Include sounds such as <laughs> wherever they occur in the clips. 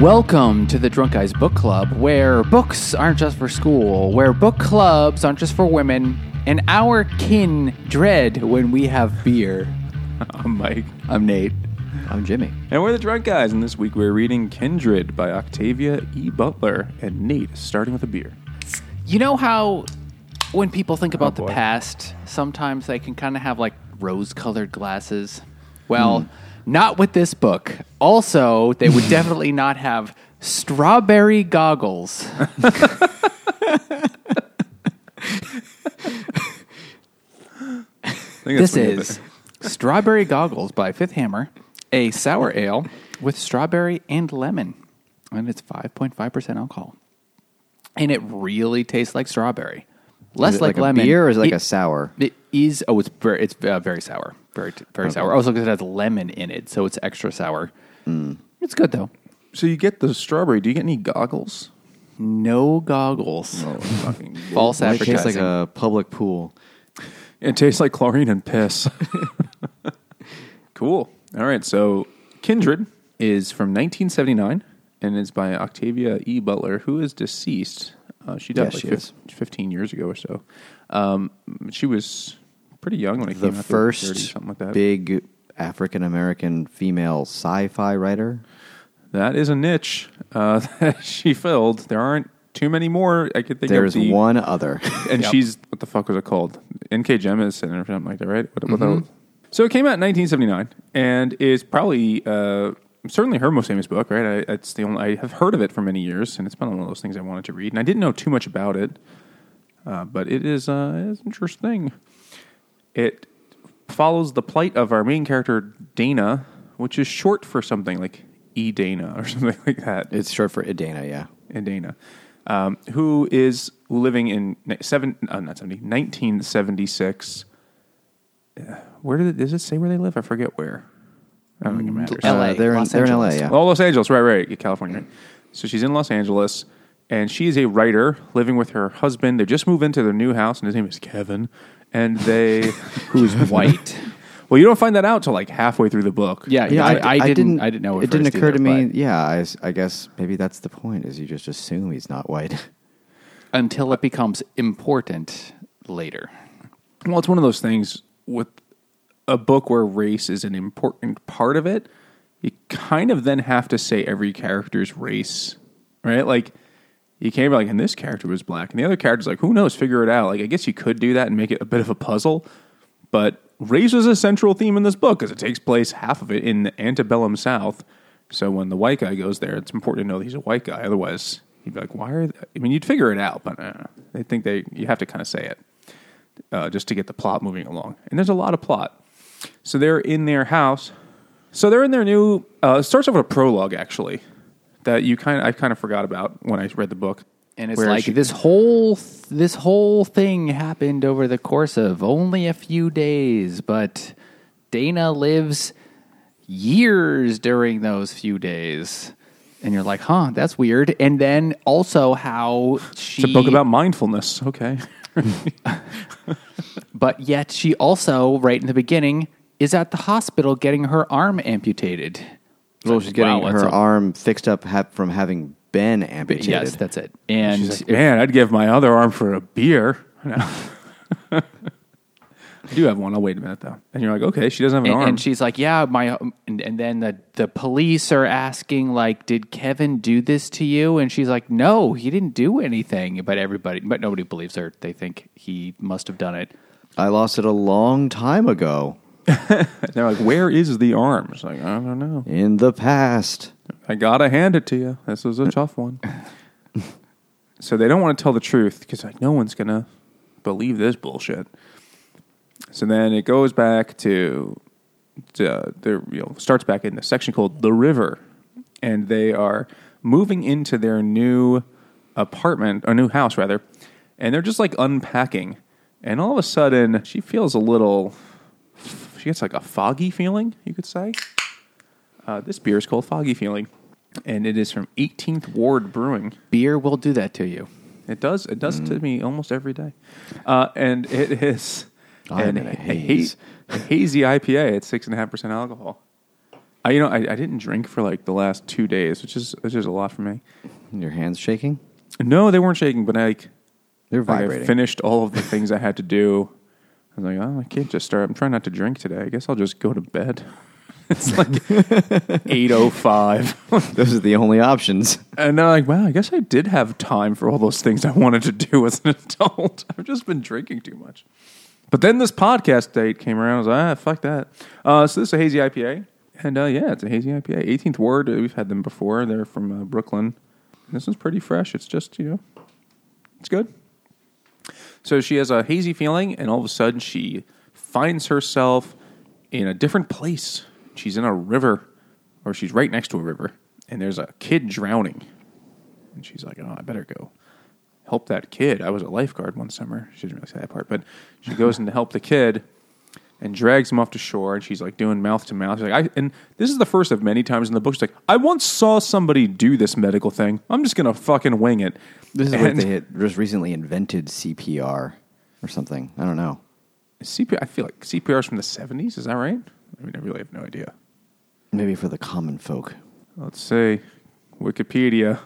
Welcome to the Drunk Guys Book Club, where books aren't just for school, where book clubs aren't just for women, and our kin dread when we have beer. <laughs> I'm Mike. I'm Nate. I'm Jimmy. And we're the Drunk Guys, and this week we're reading Kindred by Octavia E. Butler. And Nate starting with a beer. You know how when people think about oh, the boy. past, sometimes they can kind of have like rose colored glasses? Well, hmm. Not with this book. Also, they would <laughs> definitely not have strawberry goggles. <laughs> This is Strawberry Goggles by Fifth Hammer, a sour ale with strawberry and lemon. And it's 5.5% alcohol. And it really tastes like strawberry. Less Is it like, like, lemon. beer or is it like It- a sour? It is. Oh, it's very. It's uh, very sour. Very very sour. Also, because it has lemon in it, so it's extra sour. Mm. It's good though. So you get the strawberry. Do you get any goggles? No goggles. Oh, fucking <laughs> False Well, it tastes like a public pool. It tastes like chlorine and piss. <laughs> cool. All right. So Kindred is from 1979 and is by Octavia E. Butler, who is deceased. Uh, she died Yeah, like she fif- is. 15 years ago or so. Um, she was pretty young when it The came out. 30, first something like that. big African American female sci-fi writer. That is a niche uh, <laughs> that she filled. There aren't too many more. I could think There's of the, one other. <laughs> and Yep. she's what the fuck was it called? N.K. Jemisin or something like that, right? What, what Mm-hmm. the- so it came out in 1979 and is probably uh, certainly her most famous book, right? I, it's the only I have heard of it for many years, and it's been one of those things I wanted to read, and I didn't know too much about it, uh, but it is uh, it's interesting. It follows the plight of our main character Dana, which is short for something like E Dana or <laughs> something like that. it's short for Edana, yeah. and Dana, um, who is living in seven, uh, not 70, 1976. Uh, Where did it, does it say where they live? I forget where. I don't think it matters. LA, Uh, they're in, they're in LA, yeah. Oh, Los Angeles, right, right, California. Right? So she's in Los Angeles, and she is a writer living with her husband. They just moved into their new house, and his name is Kevin. And they, <laughs> Who's white? <laughs> well, you don't find that out till like halfway through the book. yeah, yeah. I, I, didn't. I didn't know. At It didn't first occur to me. but Yeah, I guess maybe that's the point. Is you just assume he's not white. <laughs> until it becomes important later. Well, it's one of those things with a book where race is an important part of it. You kind of then have to say every character's race, right? Like you can't be like, and this character was black, and the other character's like, who knows? Figure it out. Like I guess you could do that and make it a bit of a puzzle, but race is a central theme in this book because it takes place half of it in the antebellum South. So when the white guy goes there, it's important to know that he's a white guy. Otherwise, you'd be like, why are? They? I mean, you'd figure it out, but uh, they think they you have to kind of say it uh, just to get the plot moving along. And there's a lot of plot. So they're in their house. So they're in their new. Uh, starts off with a prologue, actually, that you kind of I kind of forgot about when I read the book. And it's Where like she- this whole this whole thing happened over the course of only a few days, but Dana lives years during those few days. And you're like, huh, that's weird. And then also how she It's a book about mindfulness. Okay. <laughs> but yet she also, right in the beginning, is at the hospital getting her arm amputated. Well, she's getting Wow, her a- arm fixed up ha- from having been amputated. Yes, that's it. And She's like, man, I'd give my other arm for a beer. No. <laughs> I do have one. I'll wait a minute though. And you're like, okay, she doesn't have an and, arm. and she's like, "Yeah, my." And, and then the the police are asking, like, "Did Kevin do this to you?" And she's like, "No, he didn't do anything." But everybody, but nobody believes her. They think he must have done it. I lost it a long time ago And <laughs> they're like, where is the arm? It's like, I don't know. in the past. I gotta hand it to you. This was a <laughs> tough one. so they don't want to tell the truth because like no one's gonna believe this bullshit. So then it goes back to, to the you know starts back in the section called the river, and they are moving into their new apartment or new house rather, and they're just like unpacking, and all of a sudden she feels a little. She gets like a foggy feeling, you could say. Uh, this beer is called Foggy Feeling, and it is from 18th Ward Brewing. Beer will do that to you. It does. It does Mm. to me almost every day, uh, and it is an a haze. a hazy IPA at six and a half percent alcohol. I, you know, I, I didn't drink for like the last two days, which is which is a lot for me. Your hands shaking? No, they weren't shaking, but I, like, They're like I finished all of the things I had to do. I was like, oh, I can't just start. I'm trying not to drink today. I guess I'll just go to bed. <laughs> it's like eight oh five, <laughs> Those are the only options. and I'm like, wow, I guess I did have time for all those things I wanted to do as an <laughs> adult. I've just been drinking too much. But then this podcast date came around. I was like, ah, fuck that. Uh, so this is a hazy IPA, and uh, yeah, it's a hazy IPA. 18th Ward. We've had them before. They're from uh, Brooklyn. This is pretty fresh. It's just you know, it's good. So she has a hazy feeling, and all of a sudden she finds herself in a different place. She's in a river, or she's right next to a river, and there's a kid drowning. And she's like, "Oh, I better go help that kid." I was a lifeguard one summer. She didn't really say that part, but she goes in to help the kid and drags him off to shore. And she's like doing mouth to mouth. She's like, I, and this is the first of many times in the book. She's like, "I once saw somebody do this medical thing. I'm just gonna fucking wing it." This is And- what they had just recently invented CPR or something. I don't know. CPR. I feel like CPR is from the 70s. Is that right? I mean, I really have no idea. Maybe for the common folk. Let's say Wikipedia.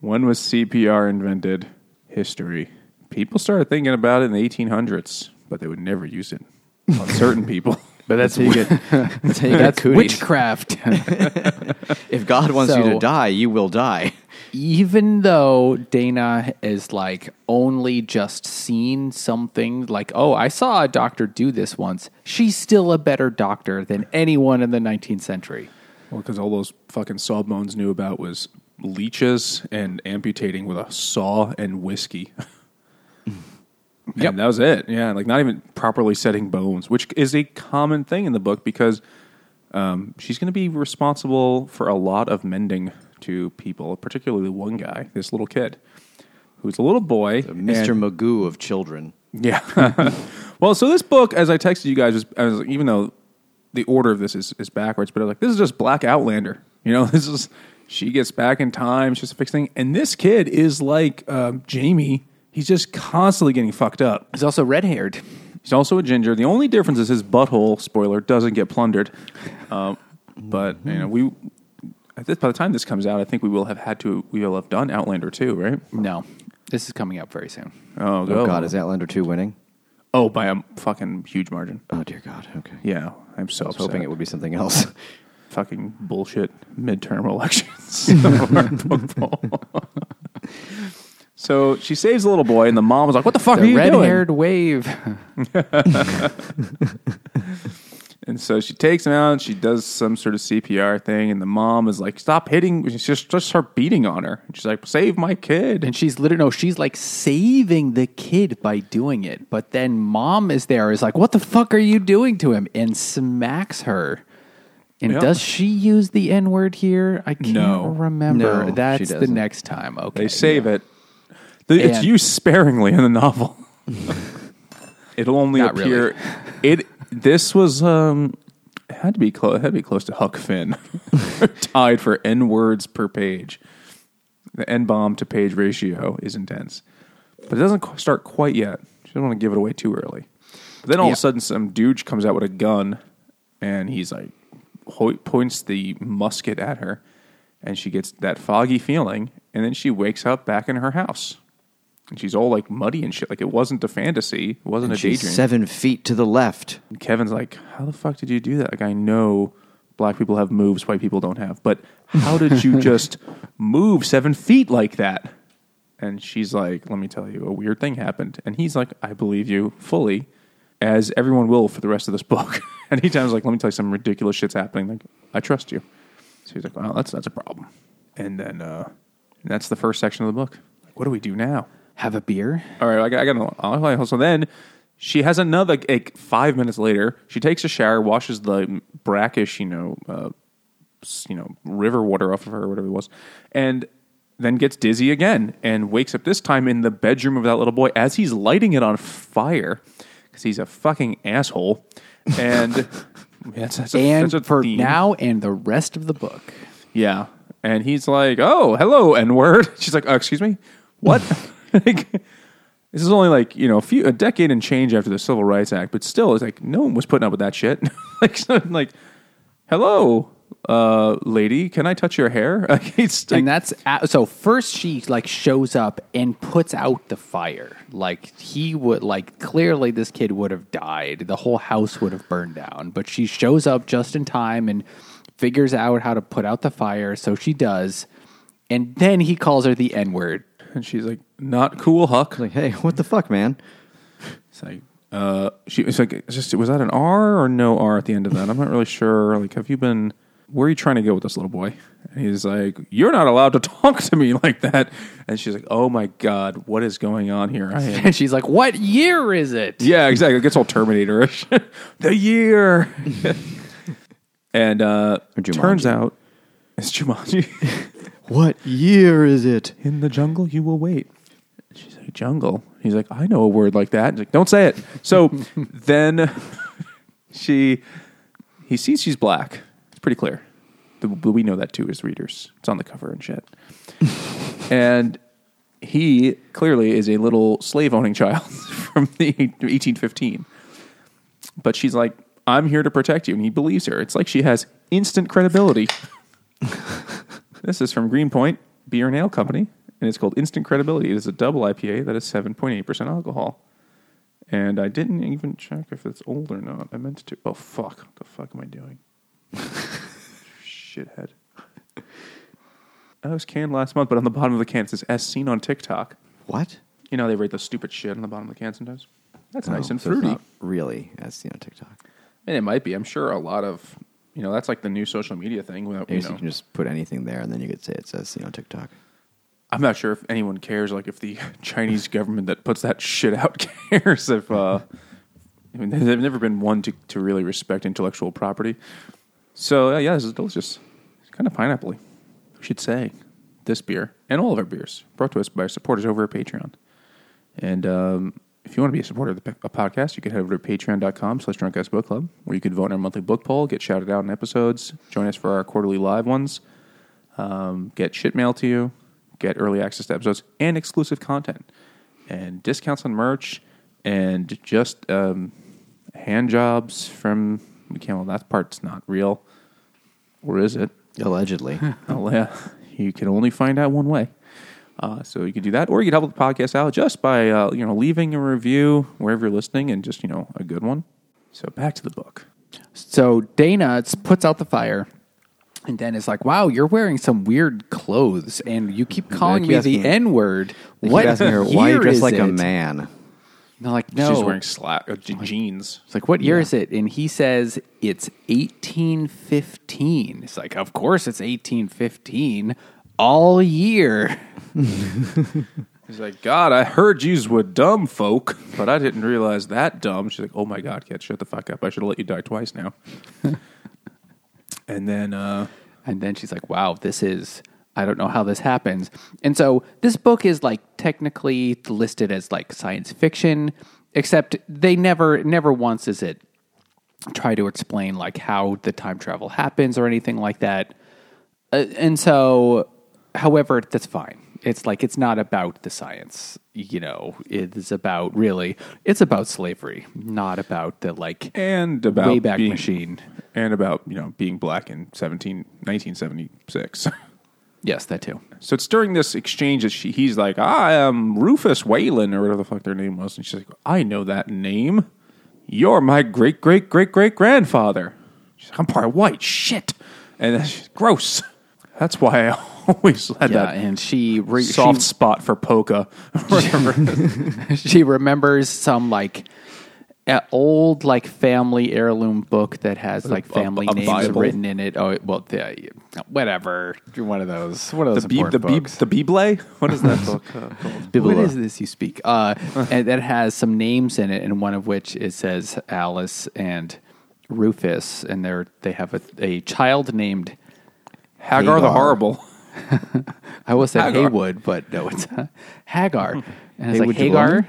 When was CPR invented? History. People started thinking about it in the 1800s, but they would never use it on certain <laughs> people. But that's how you get. <laughs> That's how you get that's cooties. witchcraft. <laughs> If God wants you So- to die, you will die. Even though Dana is like only just seen something like, oh, I saw a doctor do this once, she's still a better doctor than anyone in the 19th century. Well, because all those fucking sawbones knew about was leeches and amputating with a saw and whiskey. Yep. And that was it. Yeah, like not even properly setting bones, which is a common thing in the book because um, she's going to be responsible for a lot of mending to people, particularly one guy, this little kid, who's a little boy. Mr. and- Magoo of children. yeah. <laughs> well, so this book, as I texted you guys, was, I was even though the order of this is, is backwards, but I was like, this is just Black Outlander. You know, <laughs> this is she gets back in time, she's fixing, and this kid is like um, Jamie. He's just constantly getting fucked up. He's also red haired. He's also a ginger. The only difference is his butthole. Spoiler doesn't get plundered. Um, but you know, we at this, by the time this comes out, I think we will have had to we will have done Outlander too, right? No, this is coming up very soon. Oh, Oh. God, is Outlander 2 winning? Oh, by a fucking huge margin. Oh, dear God. Okay. Yeah, I'm so I was upset. hoping it would be something else. <laughs> fucking bullshit midterm elections. <laughs> <laughs> of our football. so she saves the little boy, and the mom was like, "What the fuck are The you red doing?" haired wave. <laughs> And so she takes him out. And she does some sort of CPR thing, and the mom is like, "Stop hitting!" She just just start beating on her. And she's like, "Save my kid!" And she's literally no, she's like saving the kid by doing it. But then mom is there, is like, "What the fuck are you doing to him?" and smacks her. And Yep. does she use the N word here? I can't No. remember. No, she That's the next time. Okay, they save it. The, it's And- used sparingly in the novel. <laughs> It'll only Not really. appear. It this was um it had to be close. Had to be close to Huck Finn, <laughs> tied for n words per page. The n bomb to page ratio is intense, but it doesn't qu- start quite yet. She doesn't want to give it away too early. But then all of a sudden, some dude comes out with a gun, and he's like ho- points the musket at her, and she gets that foggy feeling, and then she wakes up back in her house. And she's all like muddy and shit. Like it wasn't a fantasy. It wasn't And a she's daydream. seven feet to the left. And Kevin's like, "How the fuck did you do that?" Like, I know black people have moves white people don't have, but how did you <laughs> just move seven feet like that? And she's like, "Let me tell you, a weird thing happened." And he's like, "I believe you fully." As everyone will for the rest of this book. <laughs> Anytime he's like, let me tell you some ridiculous shit's happening. Like, I trust you. So he's like, well, that's that's a problem. And then uh, and that's the first section of the book. Like, what do we do now? Have a beer. All right, I got, I got an So then she has another, like five minutes later, she takes a shower, washes the brackish, you know, uh, you know, river water off of her, whatever it was, and then gets dizzy again and wakes up this time in the bedroom of that little boy as he's lighting it on fire because he's a fucking asshole. And <laughs> that's, that's a, and that's for theme. now and the rest of the book. Yeah. And he's like, oh, hello, N word. <laughs> She's like, oh, excuse me? What? <laughs> like, this is only like, you know, a few, a decade and change after the Civil Rights Act, but still, it's like, no one was putting up with that shit. <laughs> like, so, like, hello, uh, lady, can I touch your hair? <laughs> it's like, and that's a- so first she like shows up and puts out the fire. Like he would like clearly this kid would have died. The whole house would have burned down. But she shows up just in time and figures out how to put out the fire so she does. And then he calls her the n-word and she's like, not cool, Huck. Like, hey, what the fuck, man? It's like, uh, she was like, it's just was that an R or no R at the end of that? I'm not really sure. Like, have you been? Where are you trying to go with this little boy? And he's like, you're not allowed to <laughs> talk to me like that. And she's like, oh my god, what is going on here? I am. and she's like what year is it yeah, exactly. It gets all Terminator-ish. <laughs> the year. <laughs> and uh, turns out it's Jumanji. <laughs> What year is it? In the jungle, you will wait. She's like, jungle? He's like, I know a word like that. He's like, don't say it. So <laughs> then <laughs> she, he sees she's black. It's pretty clear. The- We know that too as readers. It's on the cover and shit. and he clearly is a little slave owning child from the 1815. But she's like, I'm here to protect you. And he believes her. It's like she has instant credibility. <laughs> This is from Greenpoint Beer and Ale Company, and it's called Instant Credibility. It is a double IPA that is 7.8% alcohol. And I didn't even check if it's old or not. I meant to. Oh, fuck. What the fuck am I doing? <laughs> Shithead. I was canned last month, but on the bottom of the can it says as seen on TikTok. What? You know, they write the stupid shit on the bottom of the can sometimes. That's nice and so it's fruity. not really as seen on TikTok. And it might be. I'm sure a lot of, you know, that's like the new social media thing. Without, you you, know, can just put anything there, and then you could say it says seen on TikTok. I'm not sure if anyone cares, like if the <laughs> Chinese government that puts that shit out <laughs> cares if. Uh, I mean, they've never been one to, to really respect intellectual property. So uh, yeah, this is delicious. It's kind of pineapple. We should say this beer and all of our beers brought to us by our supporters over at Patreon. And um, if you want to be a supporter of the podcast, you can head over to patreon.com slash drunk book club, where you can vote in our monthly book poll, get shouted out in episodes, join us for our quarterly live ones, um, get shit mail to you, get early access to episodes, and exclusive content, and discounts on merch, and just um, hand jobs from well, that part's not real, or is it? Allegedly. <laughs> oh yeah, you can only find out one way. Uh, so you can do that, or you can help the podcast out just by uh, you know leaving a review wherever you're listening, and just you know a good one. So back to the book. So Dana puts out the fire, and then is like, "Wow, you're wearing some weird clothes, and you keep calling keep me the N word. They What keep asking her why you year dress is like a man. And they're like, "No." She's wearing slack uh, je- jeans. It's like, "What year is it?" And he says it's 1815. It's like, "Of course it's 1815 all year." He's like, God, I heard yous were dumb folk, but I didn't realize that dumb. She's like, Oh my God, kid, shut the fuck up. I should have let you die twice now. and then, uh, And then she's like, wow, this is, I don't know how this happens. And so this book is like technically listed as like science fiction, except they never, never once is it try to explain like how the time travel happens or anything like that. Uh, and so, however, that's fine. It's like it's not about the science, you know. It's about really, it's about slavery, not about the like and about Wayback being, Machine. and about you know being black in 17, 1976. Yes, that too. so it's during this exchange that she, he's like, I am Rufus Weylin or whatever the fuck their name was, and she's like, I know that name. You're my great great great great grandfather. She's like, I'm part white. Shit, and she's gross. That's why I always had Yeah, that and she re- soft she, spot for polka. <laughs> <laughs> she remembers some like a old like family heirloom book that has like a- family a names Bible? written in it. Oh well, the, whatever. One of those. One of those the Bib- the important Bib- the Bible. What is that book uh, <laughs> called? What is this you speak? Uh, and that has some names in it, and one of which it says Alice and Rufus, and they're they have a, a child named Hagar, the Horrible. I said Hagar. Haywood, but no, it's Hagar. And it's like Hagar.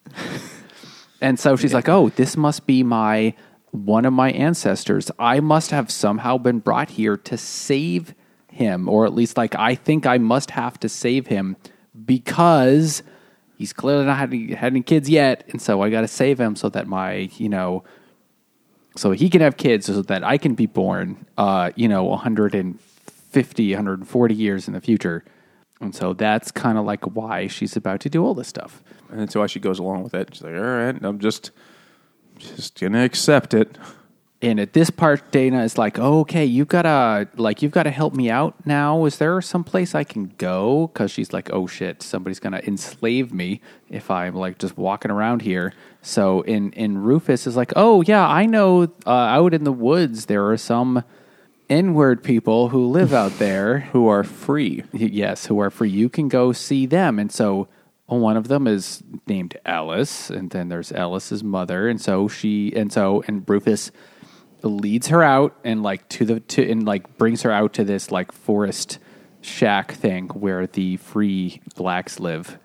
<laughs> and so she's like, "Oh, this must be my one of my ancestors. I must have somehow been brought here to save him, or at least like I think I must have to save him because he's clearly not had any, had any kids yet, and so I got to save him so that my you know so he can have kids so that I can be born, uh, you know, 150, 140 years in the future. And so that's kind of like why she's about to do all this stuff. And that's why she goes along with it. She's like, all right, I'm just, just gonna accept it. And at this part, Dana is like, oh, "Okay, you've got to like you've got to help me out now. Is there some place I can go?" Because she's like, "Oh shit, somebody's gonna enslave me if I'm like just walking around here." So in in Rufus is like, "Oh yeah, I know. Uh, out in the woods, there are some N-word people who live out <laughs> there Who are free? yes, who are free. You can go see them. And so one of them is named Alice, and then there's Alice's mother, and so she and so and Rufus leads her out and like to the to and like brings her out to this like forest shack thing where the free blacks live.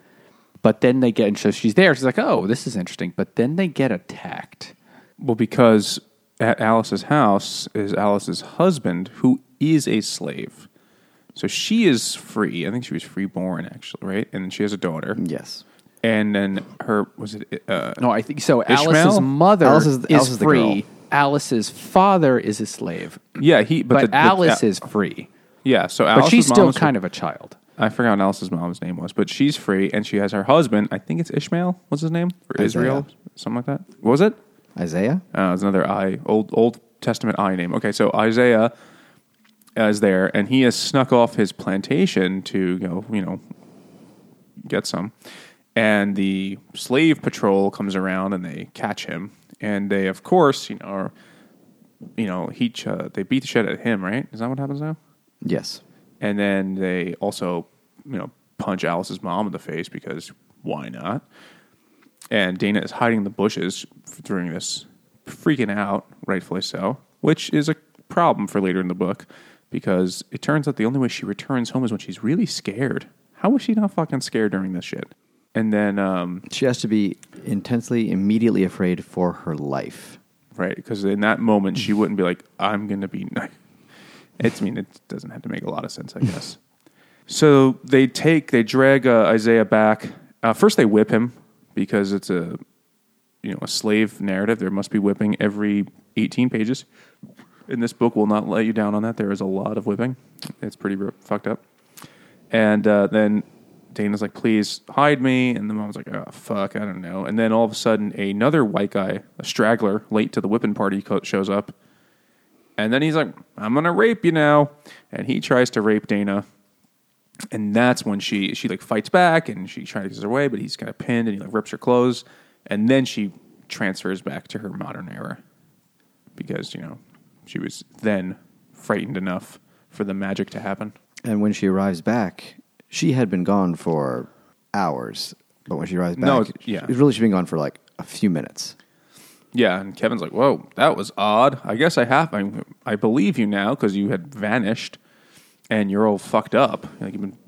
But then they get and so she's there. She's like, "Oh, this is interesting." But then they get attacked. Well, because at Alice's house is Alice's husband, who is a slave. So she is free. I think she was freeborn, actually, right? And she has a daughter. Yes. And then her was it? Uh, No, I think so. Ishmael? Alice's mother Alice is- is, Alice is the free. girl. Alice's father is a slave. yeah, he. But, But, the- the- Alice uh, is free. Yeah, so But Alice's she's mom still was- kind of a child. I forgot what Alice's mom's name was, but she's free, and she has her husband. I think it's Ishmael. What's his name? Or Israel, something like that. What was it? Isaiah? Uh, it's another I old Old Testament I name. Okay, so Isaiah is there, and he has snuck off his plantation to go, you know, get some. And the slave patrol comes around and they catch him, and they, of course, you know, are, you know, he uh, they beat the shit out of him. Right? Is that what happens now? Yes. And then they also, you know, punch Alice's mom in the face because why not? And Dana is hiding in the bushes during this, freaking out, rightfully so, which is a problem for later in the book because it turns out the only way she returns home is when she's really scared. How was she not fucking scared during this shit? And then, um, She has to be intensely, immediately afraid for her life. right, because in that moment she wouldn't be like, I'm going to be. It's, I mean, it doesn't have to make a lot of sense, I guess. <laughs> so they take, they drag uh, Isaiah back. Uh, first, they whip him because it's a, you know, a slave narrative. There must be whipping every 18 pages. And this book will not let you down on that. There is a lot of whipping. It's pretty r- fucked up. And uh, then Dana's like, please hide me. And the mom's like, oh, fuck, I don't know. And then all of a sudden, another white guy, a straggler, late to the whipping party, co- shows up. And then he's like, I'm to rape you now. And he tries to rape Dana. And that's when she, she like fights back and she tries to get her way, but he's kind of pinned and he like rips her clothes. And then she transfers back to her modern era because, you know, she was then frightened enough for the magic to happen. And when she arrives back, she had been gone for hours. But when she arrives back, No, yeah. it's really she's been gone for like a few minutes. Yeah, and Kevin's like, "Whoa, that was odd. I guess I have. I, I believe you now because you had vanished, and you're all fucked up. Like you've been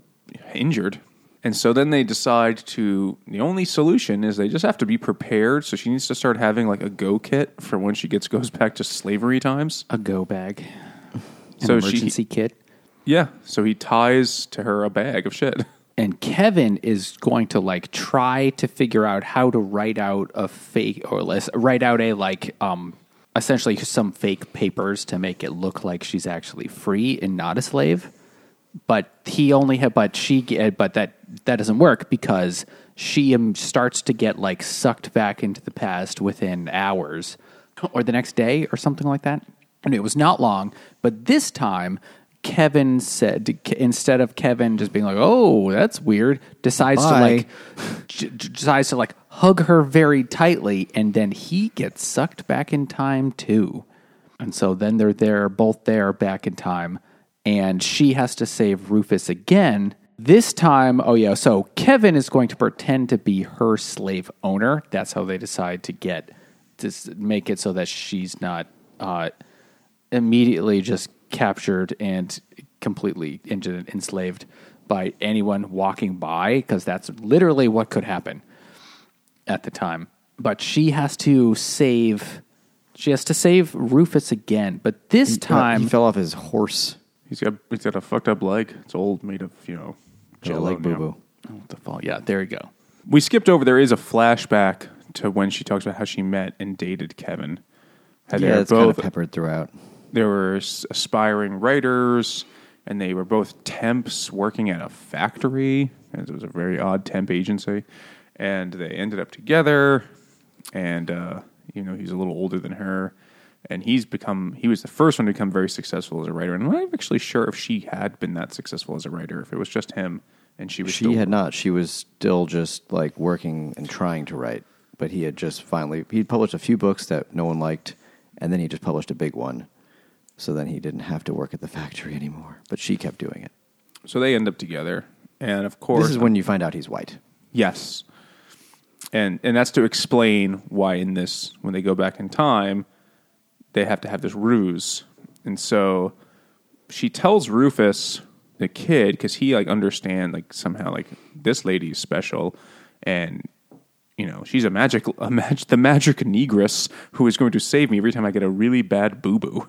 injured." And so then they decide to. The only solution is they just have to be prepared. So she needs to start having like a go kit for when she gets goes back to slavery times. A go bag. An So she- emergency kit. Yeah. So he ties to her a bag of shit. <laughs> And Kevin is going to like try to figure out how to write out a fake or less write out a like um essentially some fake papers to make it look like she's actually free and not a slave. But he only had but she eh, but that that doesn't work because she starts to get like sucked back into the past within hours or the next day or something like that. And it was not long, but this time Kevin said instead of Kevin just being like, "Oh, that's weird," decides to like decides to like hug her very tightly, and then he gets sucked back in time too. And so then they're there, both there, back in time, and she has to save Rufus again. This time, oh yeah, so Kevin is going to pretend to be her slave owner. That's how they decide to get to make it so that she's not uh, immediately just captured and completely enslaved by anyone walking by because that's literally what could happen at the time. But she has to save. She has to save Rufus again, but this Uh, time he fell off his horse. He's got he's got a fucked up leg. It's old, made of you know Jello jello. leg boo now. boo. Oh, what the fall. Yeah, there you go. We skipped over. There is a flashback to when she talks about how she met and dated Kevin, Had yeah, they're it's kind of both peppered throughout. they were s- aspiring writers, and they were both temps working at a factory. And it was a very odd temp agency, and they ended up together. And uh, you know, he's a little older than her, and he's become he was the first one to become very successful as a writer. And I'm not actually sure if she had been that successful as a writer, if it was just him, and she was She still, had not. She was still just like working and trying to write. But he had just finally he'd published a few books that no one liked, and then he just published a big one. So then he didn't have to work at the factory anymore. But she kept doing it. So they end up together, and of course, This is when you find out he's white. Yes. And and that's to explain why in this when they go back in time they have to have this ruse. And so she tells Rufus the kid cuz he like understand like somehow like this lady is special and you know, she's a magic a mag, the magic negress who is going to save me every time I get a really bad boo-boo.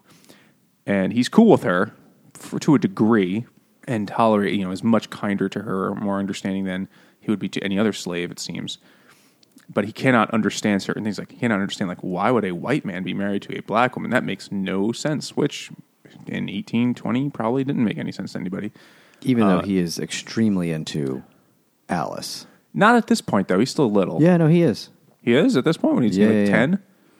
And he's cool with her for, to a degree and tolerate, you know, is much kinder to her, more understanding than he would be to any other slave, it seems. But he cannot understand certain things. Like he cannot understand, like why would a white man be married to a black woman? That makes no sense. Which in eighteen twenty probably didn't make any sense to anybody. Even Uh, though he is extremely into Alice. Not at this point though. He's still little. Yeah, no, he is. he is at this point when he's Yeah, like yeah, yeah. ten.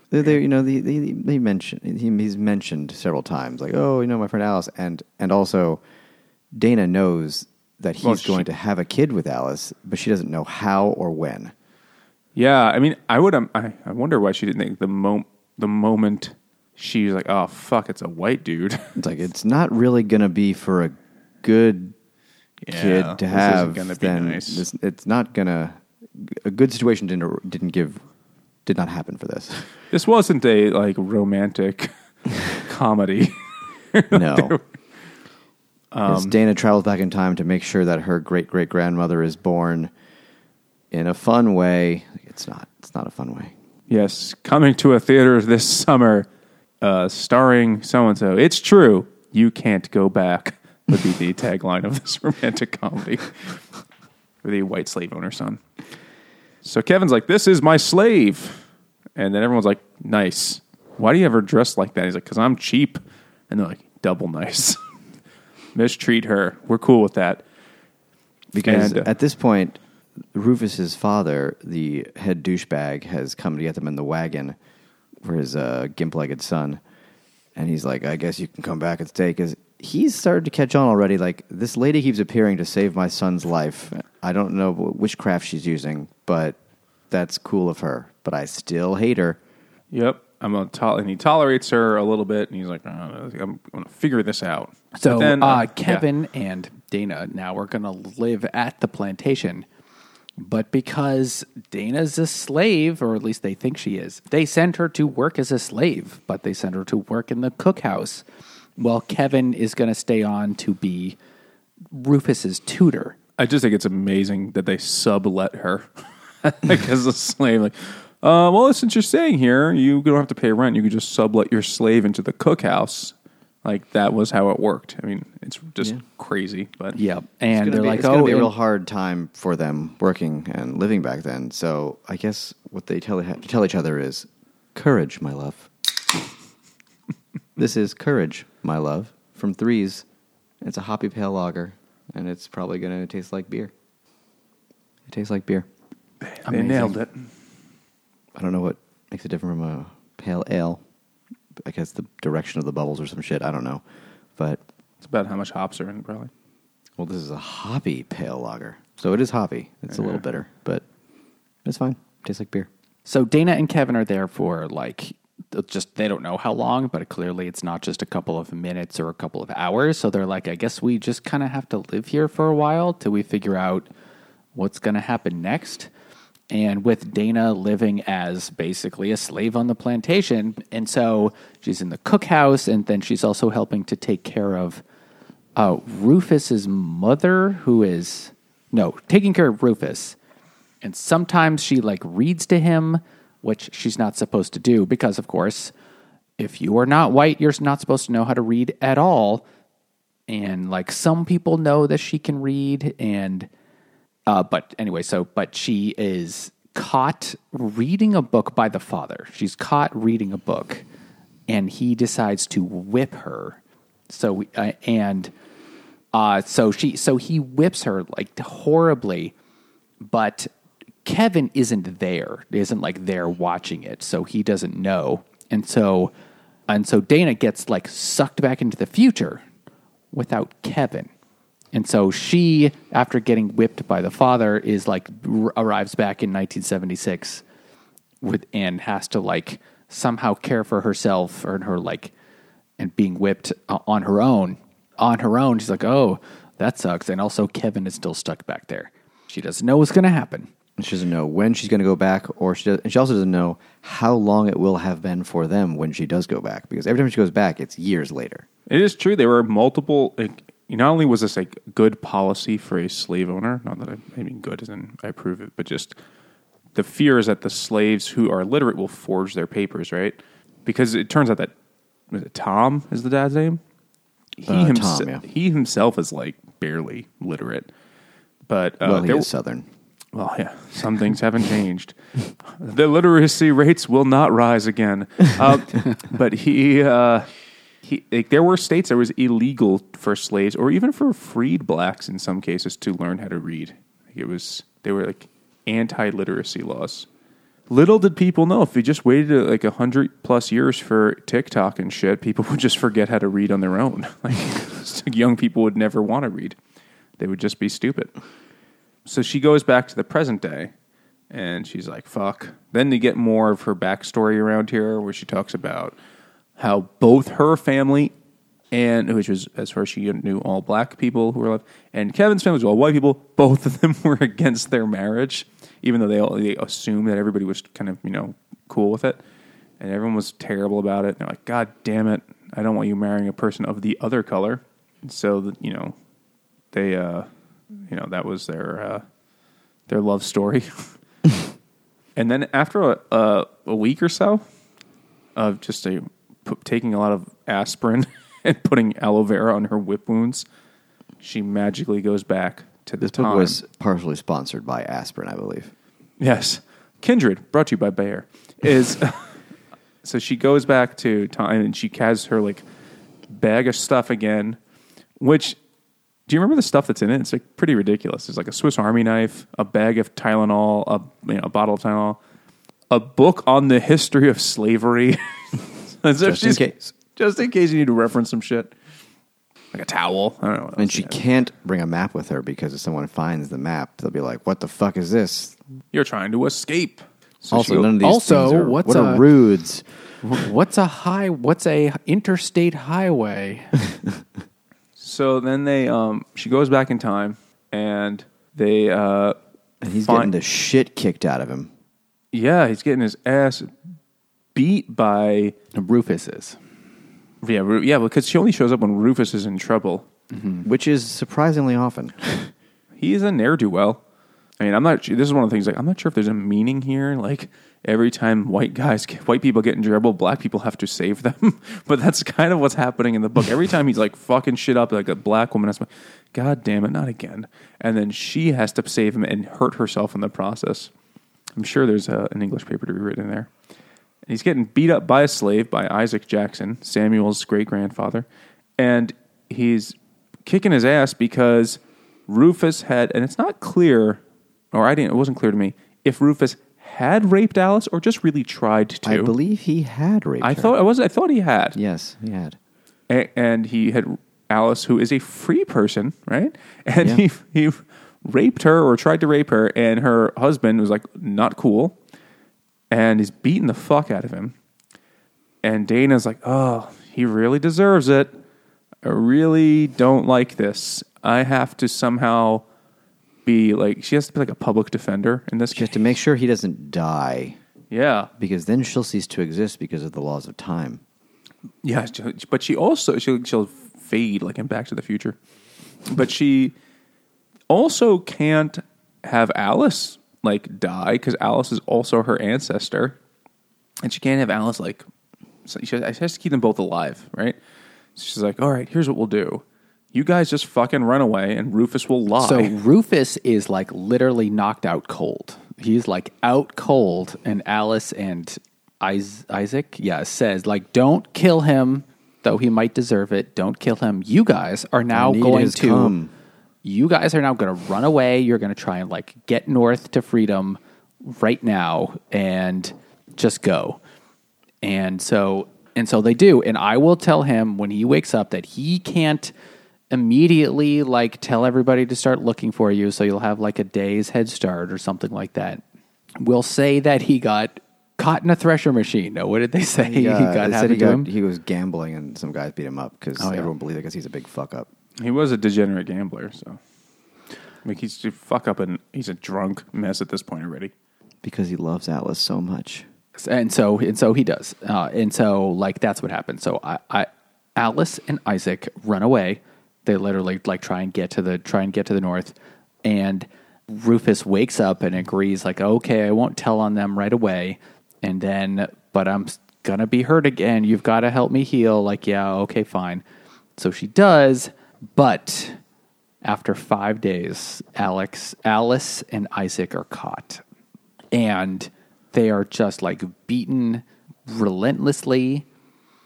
They, they, you know, they, they, they mention he, he's mentioned several times, like, oh, you know, my friend Alice, and and also Dana knows that he's Well, she- going to have a kid with Alice, but she doesn't know how or when. Yeah, I mean, I would. Um, I, I wonder why she didn't think the mo- the moment she was like, "Oh fuck, it's a white dude." <laughs> It's like it's not really going to be for a good Yeah, kid to have. gonna be then nice. this, it's not going to. A good situation didn't didn't give did not happen for this. <laughs> this wasn't a like romantic <laughs> comedy. No. Um, Dana travels back in time to make sure that her great great grandmother is born in a fun way. It's not. It's not a fun way. Yes, coming to a theater this summer, uh, starring so and so. It's true. You can't go back. Would be the tagline of this <laughs> romantic comedy for the white slave owner son. So Kevin's like, "This is my slave," and then everyone's like, "Nice. Why do you ever dress like that?" He's like, "Cause I'm cheap," and they're like, "Double nice." <laughs> Mistreat her. We're cool with that. Because And, uh, at this point, Rufus's father, the head douchebag, has come to get them in the wagon for his uh, gimp-legged son, and he's like, "I guess you can come back and stay." Because he's started to catch on already. Like this lady keeps appearing to save my son's life. I don't know wh- which craft she's using, but that's cool of her. But I still hate her. Yep. I'm gonna tol- and he tolerates her a little bit, and he's like, "Uh, "I'm gonna figure this out." So then, uh, yeah. Kevin and Dana now are going to live at the plantation. But because Dana's a slave, or at least they think she is, they send her to work as a slave, but they send her to work in the cookhouse. Well, Kevin is going to stay on to be Rufus's tutor. I just think it's amazing that they sublet her <laughs> as a slave. Like, uh, well, since you're staying here, you don't have to pay rent. You can just sublet your slave into the cookhouse. Like that was how it worked. I mean, it's just Yeah. crazy, but Yep. It's And they're be, like, it's gonna oh, be a real hard time for them working and living back then. So I guess what they tell tell each other is, "Courage, my love." this is courage, my love, from Threes. It's a hoppy pale lager, and it's probably going to taste like beer. It tastes like beer. they Amazing. nailed it. I don't know what makes it different from a pale ale. I guess the direction of the bubbles or some shit. I don't know, but It's about how much hops are in it, probably. well, this is a hoppy pale lager, so it is hoppy. It's a little bitter, but it's fine. Tastes like beer. So Dana and Kevin are there for like just they don't know how long, but clearly it's not just a couple of minutes or a couple of hours. So they're like, I guess we just kind of have to live here for a while till we figure out what's going to happen next. And with Dana living as basically a slave on the plantation, and so she's in the cookhouse, and then she's also helping to take care of uh, Rufus's mother, who is no taking care of Rufus. And sometimes she like reads to him which she's not supposed to do because of course if you are not white you're not supposed to know how to read at all. And like some people know that she can read and uh but anyway so but she is caught reading a book by the father. She's caught reading a book and he decides to whip her. So uh, and uh, so she so he whips her like horribly, but Kevin isn't there. Isn't like there watching it, so he doesn't know. And so and so Dana gets like sucked back into the future without Kevin. And so she, after getting whipped by the father, is like r- arrives back in 1976 with and has to like somehow care for herself and her like and being whipped uh, on her own. On her own, she's like, "Oh, that sucks." And also, Kevin is still stuck back there. She doesn't know what's going to happen. She doesn't know when she's going to go back, or she does, and she also doesn't know how long it will have been for them when she does go back. Because every time she goes back, it's years later. It is true. There were multiple. Like, not only was this like good policy for a slave owner, not that I, I mean good as in I approve it, but just the fear is that the slaves who are literate will forge their papers, right? Because it turns out that was it Tom is the dad's name. He Uh, Tom, yeah. he himself is like barely literate, but uh, well, he there- is Southern. well, yeah, some things haven't changed. <laughs> The literacy rates will not rise again. Uh, <laughs> but he, uh, he, like, there were states that was illegal for slaves or even for freed blacks in some cases to learn how to read. It was they were like anti-literacy laws. Little did people know if you just waited uh, like a hundred plus years for TikTok and shit, people <laughs> would just forget how to read on their own. <laughs> <laughs> Like young people would never want to read; they would just be stupid. So she goes back to the present day and she's like fuck. Then to get more of her backstory around here where she talks about how both her family and which was as far as she knew all black people who were left and kevin's family was all white people. Both of them <laughs> were against their marriage even though they all they assumed that everybody was kind of you know cool with it. And everyone was terrible about it. They're like god damn it. I don't want you marrying a person of the other color. And so you know they uh you know that was their uh, their love story. <laughs> and then after a, a, a week or so of just a p- taking a lot of aspirin <laughs> and putting aloe vera on her whip wounds, she magically goes back to the This book time. was partially sponsored by aspirin, I believe. Yes. Kindred, brought to you by Bayer, is <laughs> so she goes back to time and she has her like bag of stuff again, which do you remember the stuff that's in it? It's like pretty ridiculous. It's like a Swiss Army knife, a bag of Tylenol, a you know, a bottle of Tylenol, a book on the history of slavery. <laughs> As if Just in case. Just in case you need to reference some shit. Like a towel. I don't know. what And else she has. can't bring a map with her because if someone finds the map, they'll be like, "What the fuck is this?" You're trying to escape. So also, she go- none of these Also, things are, what's what are a- rudes? <laughs> What's a high? What's a interstate highway? <laughs> So then they, um, she goes back in time, and they, uh, And he's find- getting the shit kicked out of him. yeah, he's getting his ass beat by, Rufus is. Yeah, Ru- yeah, because she only shows up when Rufus is in trouble. Mm-hmm. which is surprisingly often. <laughs> He's a ne'er do well. I mean, I'm not. This is one of the things. Like, I'm not sure if there's a meaning here. Like, every time white guys, get, white people get in trouble, black people have to save them. <laughs> but that's kind of what's happening in the book. Every time he's like fucking shit up, like a black woman, has to, God damn it, not again. And then she has to save him and hurt herself in the process. I'm sure there's a, an English paper to be written there. And he's getting beat up by a slave by Isaac Jackson, Samuel's great grandfather, and he's kicking his ass because Rufus had, and it's not clear, or I didn't, it wasn't clear to me if Rufus had raped Alice or just really tried to. I believe he had raped I her. thought I was. I thought he had, Yes, he had. A- and he had Alice, who is a free person, right? And Yeah. he he raped her or tried to rape her, and her husband was like not cool, and he's beating the fuck out of him. And Dana's like, "Oh, he really deserves it. I really don't like this. I have to somehow be like she has to be like a public defender in this She has case. to make sure he doesn't die Yeah, because then she'll cease to exist because of the laws of time. Yeah, she- but she also she'll, she'll fade like in Back to the Future, but she also can't have Alice like die because Alice is also her ancestor, and she can't have Alice like so she has, she has to keep them both alive, right? So she's like, all right, here's what we'll do. You guys just fucking run away, and Rufus will lie. So Rufus is like literally knocked out cold. He's like out cold, and Alice and Isaac, yeah, says like, "Don't kill him, though he might deserve it. Don't kill him. You guys are now going to." cum. You guys are now going to run away. You're going to try and like get north to freedom right now and just go. And so and so they do. And I will tell him when he wakes up that he can't immediately like tell everybody to start looking for you so you'll have like a day's head start or something like that. We'll say that he got caught in a thresher machine. No, what did they say? <laughs> Yeah, he got they said he, to got, he was gambling and some guys beat him up because Oh, yeah. everyone believed it because he's a big fuck up. He was a degenerate gambler, so. Like he's a fuck up and he's a drunk mess at this point already. Because he loves Alice so much. and so and so he does. Uh, and so like that's what happens so I, I alice and isaac run away. They literally like try and get to the try and get to the north. And rufus wakes up and agrees like okay i won't tell on them right away. And then but i'm gonna be hurt again. You've got to help me heal. Like yeah okay fine. So she does but after five days alex alice and isaac are caught and they are just like beaten relentlessly.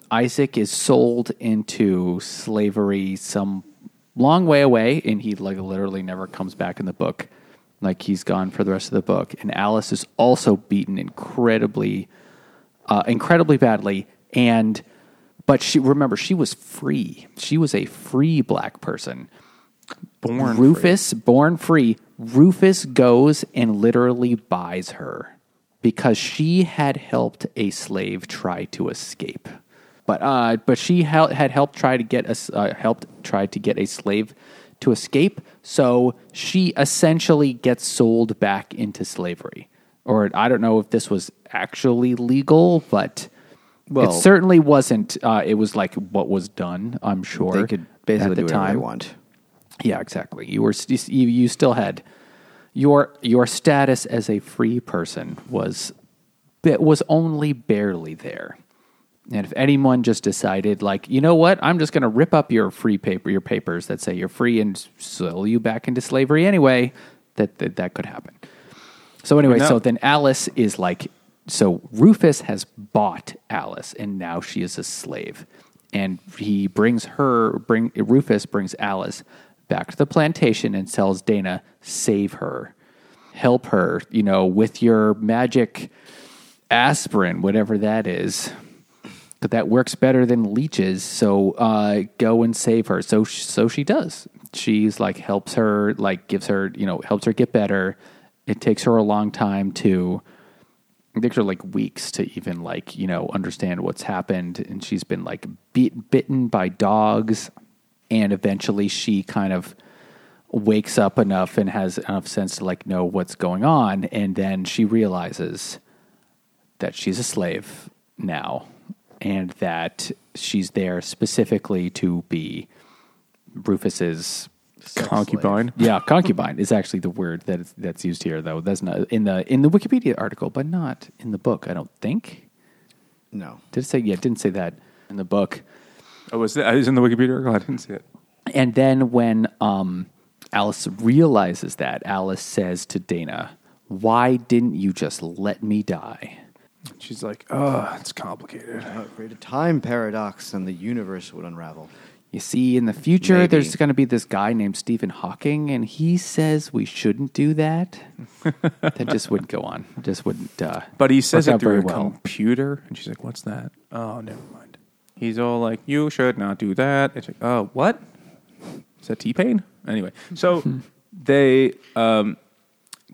Isaac is sold into slavery some long way away, and he like literally never comes back in the book. Like he's gone for the rest of the book. And Alice is also beaten incredibly, uh, incredibly badly. And but she remember she was free. She was a free black person. Born free. Rufus, born free, Rufus goes and literally buys her because she had helped a slave try to escape. But uh, but she hel- had helped try to get a uh, helped try to get a slave to escape. So she essentially gets sold back into slavery. Or I don't know if this was actually legal, but Well- it certainly wasn't. Uh, it was like what was done. I'm sure They could basically at the do whatever time. they want. Yeah, exactly. You were st- you, you still had your your status as a free person was it was only barely there. And if anyone just decided, like, you know what, I'm just going to rip up your free paper, your papers that say you're free, and sell you back into slavery anyway, that that, that could happen. So anyway, No. so then Alice is like, so Rufus has bought Alice, and now she is a slave, and he brings her, bring Rufus brings Alice back to the plantation and tells Dana, save her, help her, you know, with your magic aspirin, whatever that is. But that works better than leeches, so uh, go and save her. So, so she does. She's like helps her, like gives her, you know, helps her get better. It takes her a long time to, it her like weeks to even like you know understand what's happened, and she's been like beat, bitten by dogs, and eventually she kind of wakes up enough and has enough sense to like know what's going on, and then she realizes that she's a slave now. And that she's there specifically to be Rufus's concubine. yeah concubine is actually the word that is, that's used here though that's not in the in the Wikipedia article but not in the book I don't think No. did it say yeah it didn't say that in the book Oh, was that is in the Wikipedia article? I didn't see it. and then when um, Alice realizes that Alice says to Dana why didn't you just let me die She's like, oh, it's complicated. Create a time paradox and the universe would unravel. You see, in the future, Maybe. there's going to be this guy named Stephen Hawking, and he says we shouldn't do that. <laughs> that just wouldn't go on. Just wouldn't. Uh, But he says it through very a well. computer, and she's like, "What's that?" Oh, never mind. He's all like, "You should not do that." It's like, "Oh, what? Is that T Pain?" Anyway, so <laughs> they um,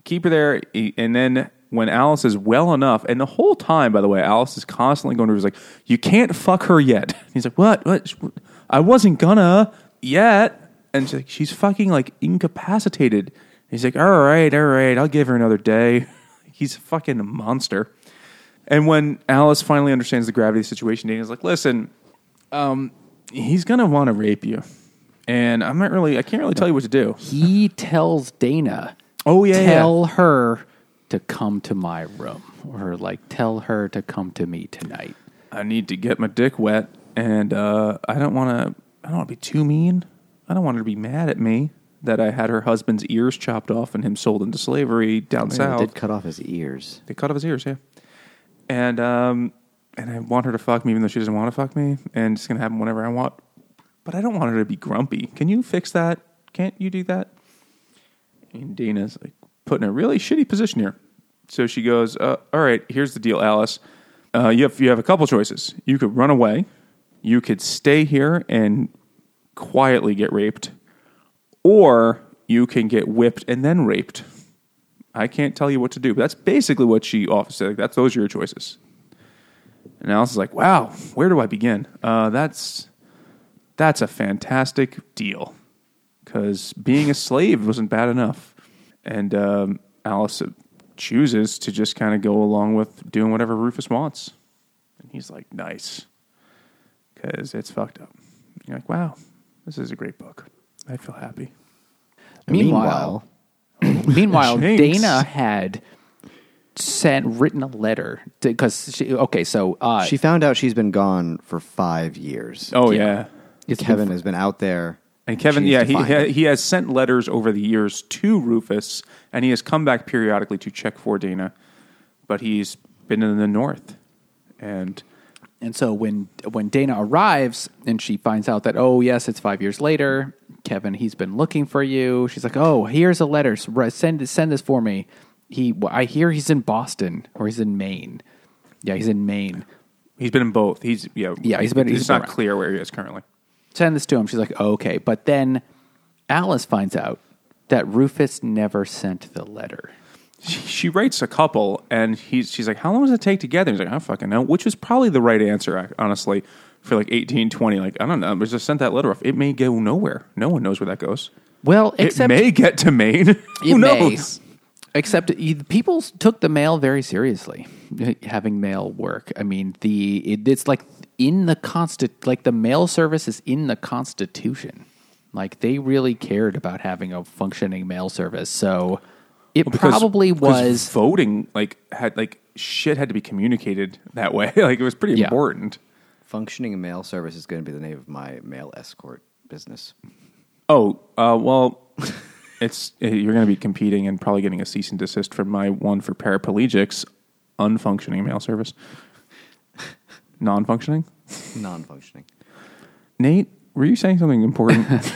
keep her there, and then when Alice is well enough, and the whole time, by the way, Alice is constantly going to was like, "You can't fuck her yet." <laughs> He's like, "What? What? I wasn't gonna yet." And she's like, "She's fucking like incapacitated." He's like, "All right, all right, I'll give her another day." <laughs> He's a fucking monster. And when Alice finally understands the gravity of the situation, Dana's like, "Listen, um, he's gonna want to rape you, and I'm not really, I can't really tell you what to do." he tells Dana, Oh yeah, tell her to come to my room, or like tell her to come to me tonight. I need to get my dick wet, and uh, I don't want to. I don't want to be too mean. I don't want her to be mad at me that I had her husband's ears chopped off and him sold into slavery down They south. did cut off his ears. They cut off his ears, yeah. and um, and I want her to fuck me even though she doesn't want to fuck me, and it's gonna happen whenever I want. But I don't want her to be grumpy. Can you fix that? Can't you do that? And Dana's like put in a really shitty position here. So she goes, uh, "All right, here's the deal, Alice. Uh, you have you have a couple choices. You could run away, you could stay here and quietly get raped, or you can get whipped and then raped. I can't tell you what to do. But that's basically what she offers. Like, that's those are your choices." And Alice is like, "Wow, where do I begin? Uh, that's that's a fantastic deal." because being a slave wasn't bad enough. And um, Alice chooses to just kind of go along with doing whatever Rufus wants. And he's like, nice. Because it's fucked up. You're like, wow, this is a great book. I feel happy. Meanwhile, meanwhile, <laughs> Jinx. Dana had sent written a letter because she okay. So uh, she found out she's been gone for five years. Oh, Yeah. yeah. it's been Kevin has been out there. And Kevin, She yeah, he, find he has sent letters over the years to Rufus, and he has come back periodically to check for Dana, but he's been in the north, and And so when when Dana arrives and she finds out that oh yes it's five years later, Kevin he's been looking for you. She's like oh here's a letter send send this for me. He I hear he's in Boston or he's in Maine. Yeah, he's in Maine. he's been in both. He's yeah, Yeah, he's been- It's he's not around. clear where he is currently. Send this to him. She's like okay, but then Alice finds out that Rufus never sent the letter. She, she writes a couple, and he's she's like, "How long does it take to get there?" He's like, "I don't fucking know," which is probably the right answer, honestly, for like eighteen twenty. Like, I don't know, but just sent that letter off. It may go nowhere. No one knows where that goes. Well, except it may get to Maine. <laughs> Who It may. knows? Except people took the mail very seriously, eh, having mail work. I mean, the it, it's like in the constit like the mail service is in the Constitution. Like they really cared about having a functioning mail service. So it Because- probably was voting. Like had like shit had to be communicated that way. <laughs> like it was pretty Yeah. important. Functioning mail service is going to be the name of my mail escort business. Oh, uh, well, <laughs> it's uh, you're going to be competing and probably getting a cease and desist from my one for paraplegics, unfunctioning mail service, <laughs> non-functioning. Non-functioning. Nate, were you saying something important? <laughs>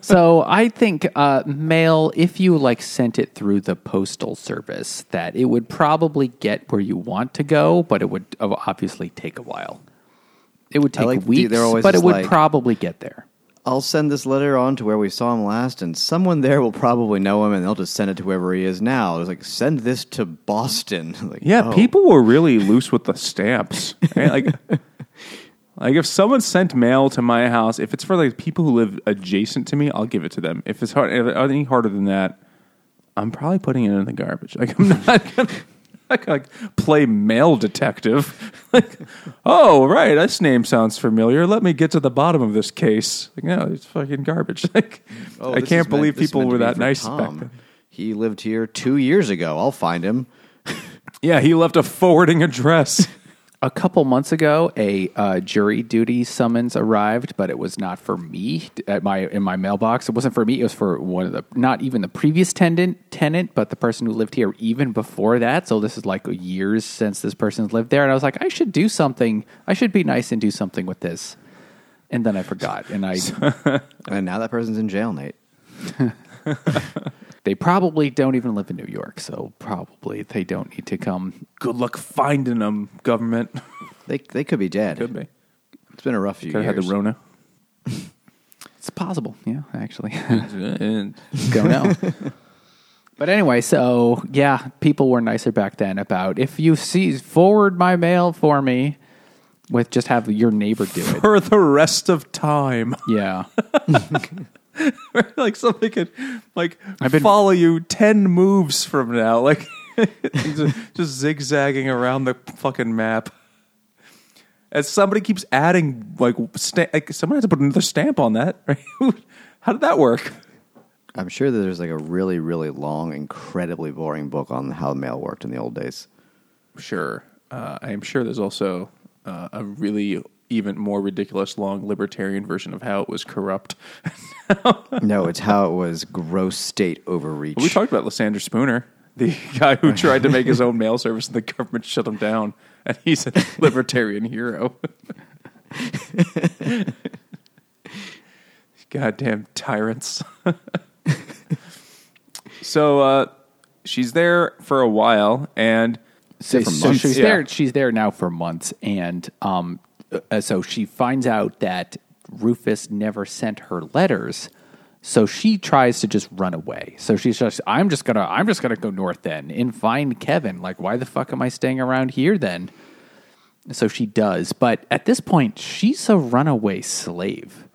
<laughs> so I think uh, mail, if you like sent it through the postal service, that it would probably get where you want to go, but it would uh, obviously take a while. It would take like the- weeks, they're always but it would like- probably get there. I'll send this letter on to where we saw him last, and someone there will probably know him, and they'll just send it to whoever he is now. It's like send this to Boston. <laughs> like, yeah, oh. people were really loose with the stamps. Like, like if someone sent mail to my house, if it's for like people who live adjacent to me, I'll give it to them. If it's hard, if it's any harder than that, I'm probably putting it in the garbage. Like I'm <laughs> not gonna. I can like play mail detective. <laughs> like, oh right, this name sounds familiar. Let me get to the bottom of this case. Like, no, it's fucking garbage. <laughs> Like, Oh, I can't believe meant- people were that nice Tom. back then. He lived here two years ago. I'll find him. Yeah, he left a forwarding address. A couple months ago, a uh, jury duty summons arrived, but it was not for me at my in my mailbox. It wasn't for me. It was for one of the not even the previous tenant tenant, but the person who lived here even before that. So this is like years since this person's lived there, and I was like, I should do something. I should be nice and do something with this. And then I forgot, and I <laughs> And now that person's in jail, Nate. <laughs> they probably don't even live in New York, so probably they don't need to come. Good luck finding them, government. <laughs> They they could be dead. Could be. It's been a rough few Could have had the Rona. <laughs> It's possible, yeah, actually. <laughs> Go know. but anyway, so yeah, people were nicer back then about if you see forward my mail for me with just have your neighbor do it. for the rest of time. Yeah. <laughs> like something could like been- follow you 10 moves from now. Like <laughs> just, just zigzagging around the fucking map. As somebody keeps adding, like, sta- like someone has to put another stamp on that, <laughs> right? How did that work? I'm sure that there's like a really really long, incredibly boring book on how mail worked in the old days. Sure. Uh, I am sure there's also uh, a really even more ridiculous long libertarian version of how it was corrupt. <laughs> no, it's how it was gross state overreach. we talked about Lysander Spooner. the guy who tried to make his own mail service and the government shut him down, and he's a libertarian hero. <laughs> Goddamn tyrants. <laughs> so uh, she's there for a while, and So, so she's Yeah. there. She's there now for months, and um, uh, so she finds out that Rufus never sent her letters. So she tries to just run away. So she's just, I'm just gonna, I'm just gonna go north then and find Kevin. Like, why the fuck am I staying around here then? So she does, but at this point, she's a runaway slave.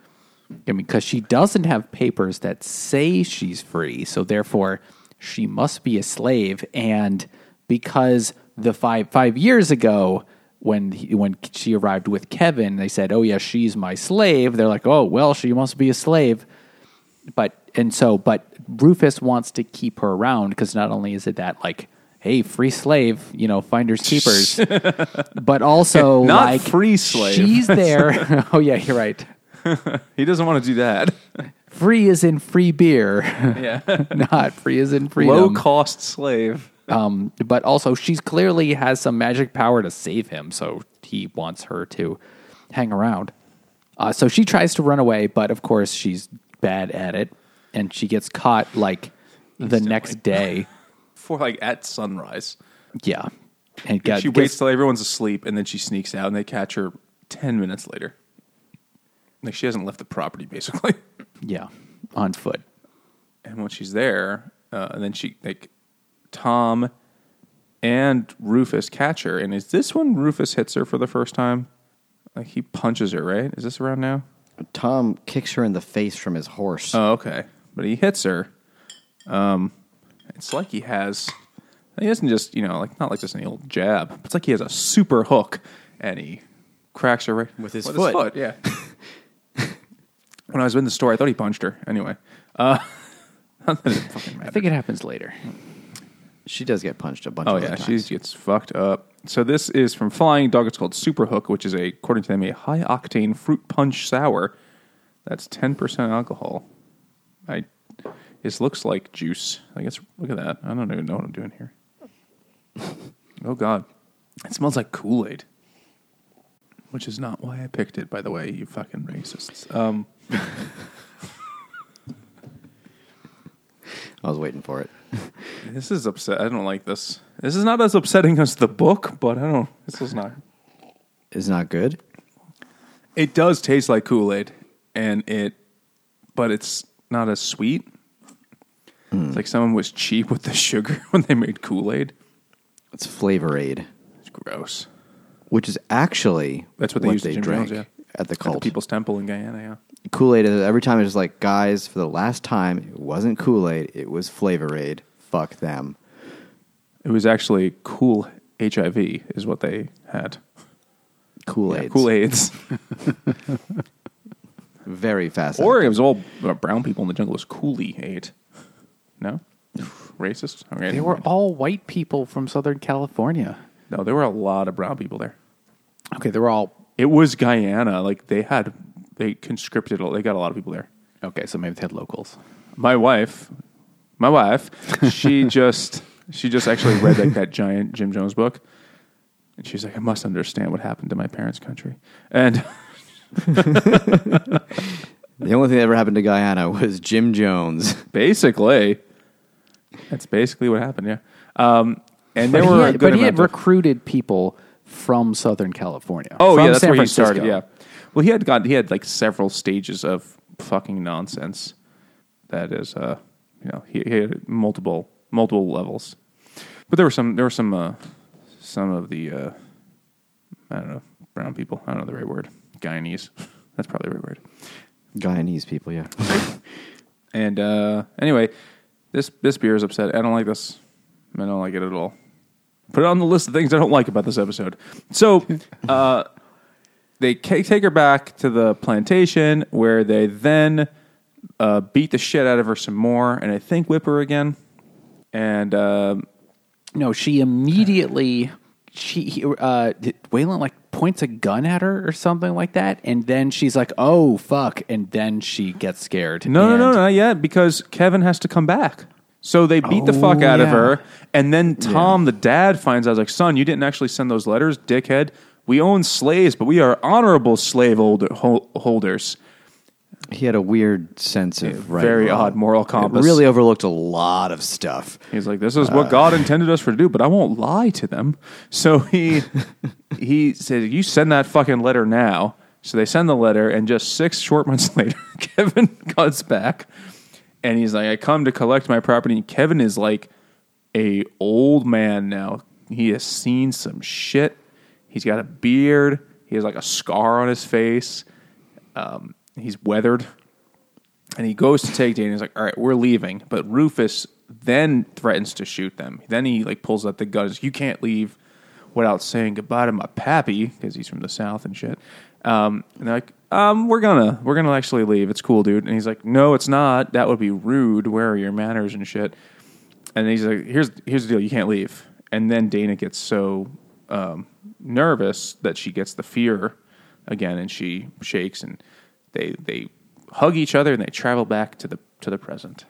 I mean, because she doesn't have papers that say she's free, so therefore she must be a slave. And because the five five years ago, when he, when she arrived with Kevin, they said, "Oh yeah, she's my slave." They're like, "Oh well, she must be a slave." But and so, but Rufus wants to keep her around because not only is it that like. Hey, free slave, you know, finders <laughs> keepers, but also Not like free slave. She's there. <laughs> <laughs> oh yeah, you're right. he doesn't want to do that. Free is in free beer, Yeah, not free is in freedom. low cost slave. Um, but also, she's clearly has some magic power to save him, so he wants her to hang around. Uh, so she tries to run away, but of course she's bad at it, and she gets caught like the next day. <laughs> For like at sunrise, Yeah, and got, she gets- waits till everyone's asleep, and then she sneaks out, and they catch her ten minutes later. Like she hasn't left the property basically. yeah on foot. and when she's there, uh, and then she like Tom and Rufus catch her, and is this when Rufus hits her for the first time? Like he punches her, right? Is this around now? Tom kicks her in the face from his horse. Oh, okay. But he hits her. Um, it's like he has. He doesn't just you know like not like just any old jab. It's like he has a super hook, and he cracks her right With his foot. yeah. <laughs> when I was in the store, I thought he punched her. Anyway, uh, <laughs> that fucking I think it happens later. She does get punched a bunch Oh of yeah, she times. gets fucked up. So this is from Flying Dog. It's called Super Hook, which is a, according to them, a high octane fruit punch sour. That's ten percent alcohol. I. This looks like juice. I guess. Look at that. I don't even know what I'm doing here. <laughs> oh God, it smells like Kool Aid. Which is not why I picked it, by the way. You fucking racists. Um, <laughs> I was waiting for it. This is upset. I don't like this. This is not as upsetting as the book, but I don't. This is not. It's not good. It does taste like Kool Aid, and it, but it's not as sweet. Hmm. It's like someone was cheap with the sugar <laughs> when they made Kool Aid. It's Flavor Aid, It's gross. which is actually That's what they used at Jim drank Jones, yeah. At the At the cult. People's Temple in Guyana, yeah. Kool Aid. Every time it's just like, guys, for the last time, it wasn't Kool Aid. It was Flavor Aid. Fuck them. It was actually cool HIV, is what they had. Kool Yeah, Aid. Kool Aids. <laughs> Very fast. or it was all uh, brown people in the jungle. It was Coolie Aid. No? Racist? Okay, They were mind. all white people from Southern California. No, there were a lot of brown people there. Okay, they were all It was Guyana. Like, they had, they conscripted, they got a lot of people there. okay. So maybe they had locals. my wife, my wife, she <laughs> just she just actually read like that giant Jim Jones book, and she's like, I must understand what happened to my parents' country. And <laughs> The only thing that ever happened to Guyana was Jim Jones. basically, that's basically what happened. Yeah, um, and there but were he had, but he had of- recruited people from Southern California. Oh from yeah, that's San where he started. Yeah. Well, he had got he had like several stages of fucking nonsense. That is, uh, you know, he, he had multiple multiple levels. But there were some there were some uh, some of the uh, I don't know brown people. I don't know the right word. Guyanese. <laughs> That's probably the right word. Guyanese people, yeah. <laughs> And uh, anyway, this this beer is upset. I don't like this. I don't like it at all. Put it on the list of things I don't like about this episode. So <laughs> uh, they ca- take her back to the plantation where they then uh, beat the shit out of her some more, and I think whip her again. And uh, No, she immediately she he- uh Weylin like points a gun at her or something like that, and then she's like, "Oh fuck!" and then she gets scared. no, no, no, and- not yet because Kevin has to come back. So they beat the fuck Oh, out of yeah. her, and then Tom, the dad, finds out like, "Son, you didn't actually send those letters, dickhead. We own slaves, but we are honorable slave holder, hol- holders." He had a weird sense of right very and wrong. odd moral compass. Really overlooked a lot of stuff. He's like, "This is what uh, God intended us for to do, but I won't lie to them." So he <laughs> he said, "You send that fucking letter now." So they send the letter, and just six short months <laughs> later, Kevin comes back, and he's like, "I come to collect my property." And Kevin is like a old man now. He has seen some shit. He's got a beard. He has like a scar on his face. Um, he's weathered and he goes to take Dana. He's like, "All right, we're leaving." But Rufus then threatens to shoot them. Then he like pulls out the gun. He's like, You can't leave without saying goodbye to my pappy because he's from the south and shit. Um, and they're like, um, "We're gonna we're gonna actually leave. It's cool, dude." And he's like, "No, it's not. That would be rude. Where are your manners and shit?" And he's like, "Here's here's the deal. You can't leave." And then Dana gets so um, nervous that she gets the fear again, and she shakes, and they they hug each other, and they travel back to the to the present.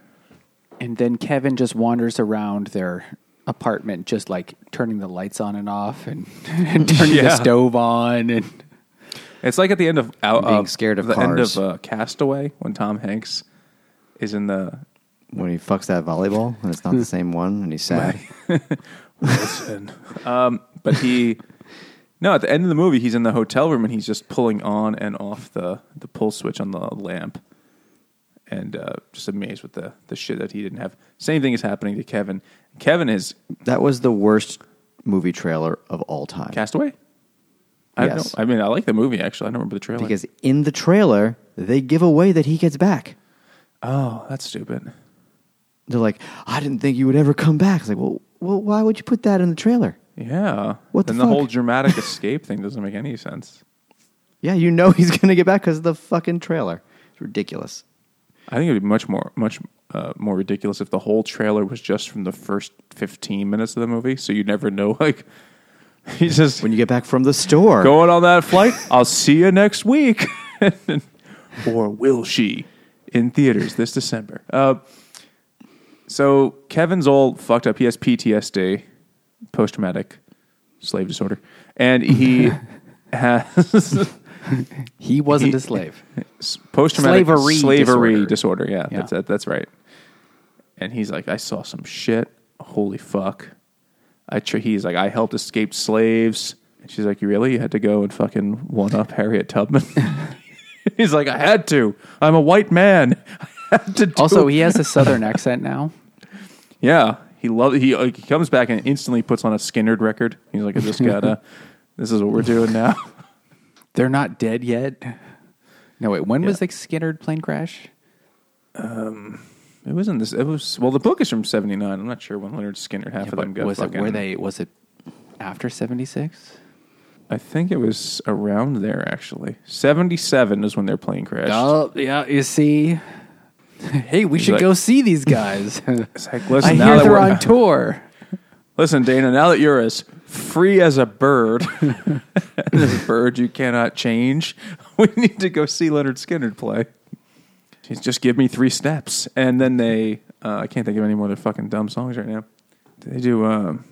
And then Kevin just wanders around their apartment, just like turning the lights on and off and, <laughs> and turning the stove on. And It's like at the end of out, Being uh, scared of the end cars. of uh, Castaway when Tom Hanks is in the When he fucks that volleyball and it's not the same one and he's sad. Wilson. <laughs> um, but he, no, at the end of the movie, he's in the hotel room and he's just pulling on and off the, the pull switch on the lamp, and uh, just amazed with the the shit that he didn't have. Same thing is happening to Kevin. Kevin is That was the worst movie trailer of all time. Castaway. I Yes. I mean, I like the movie actually. I don't remember the trailer. Because in the trailer, they give away that he gets back. oh, that's stupid. They're like, I didn't think you would ever come back. It's like, well, well why would you put that in the trailer? Yeah. What the then the, whole dramatic <laughs> escape thing doesn't make any sense. Yeah, you know <laughs> he's going to get back because of the fucking trailer. It's ridiculous. I think it would be much more much uh, more ridiculous if the whole trailer was just from the first fifteen minutes of the movie, so you never know. <laughs> Like <laughs> he's says, When you get back from the store. going on that flight. I'll see you next week, <laughs> or will she? In theaters this December. Uh, so Kevin's all fucked up. He has PTSD, post traumatic slave disorder, and he <laughs> has. he wasn't He- a slave. post traumatic Slavery slavery disorder. disorder. Yeah, Yeah. That's, that, that's right. And he's like, I saw some shit. Holy fuck! I tr- he's like, I helped escape slaves. And she's like, You really? You had to go and fucking one up <laughs> Harriet Tubman? <laughs> he's like, I had to. I'm a white man. <laughs> I had to. Do Also, he has a southern accent now. yeah, he loves. He like, he comes back and instantly puts on a Skynyrd record. He's like, I just gotta. this is what we're doing now. They're not dead yet. No, wait. When was the Skynyrd plane crash? Um, It wasn't this. It was well. The book is from '79. I'm not sure when Lynyrd Skynyrd half of them got was it? fucking- Were they? Was it after seventy six? I think it was around there actually. Seventy-seven is when their plane crashed. Oh, yeah. You see. <laughs> Hey, we should like- go see these guys. <laughs> It's like, listen, I now hear that they're we're on <laughs> tour. listen, Dana. Now that you're as free as a bird, as a bird you cannot change, we need to go see Lynyrd Skynyrd play. He's just give me three steps, and then they. Uh, I can't think of any more of their fucking dumb songs right now. They do. Um,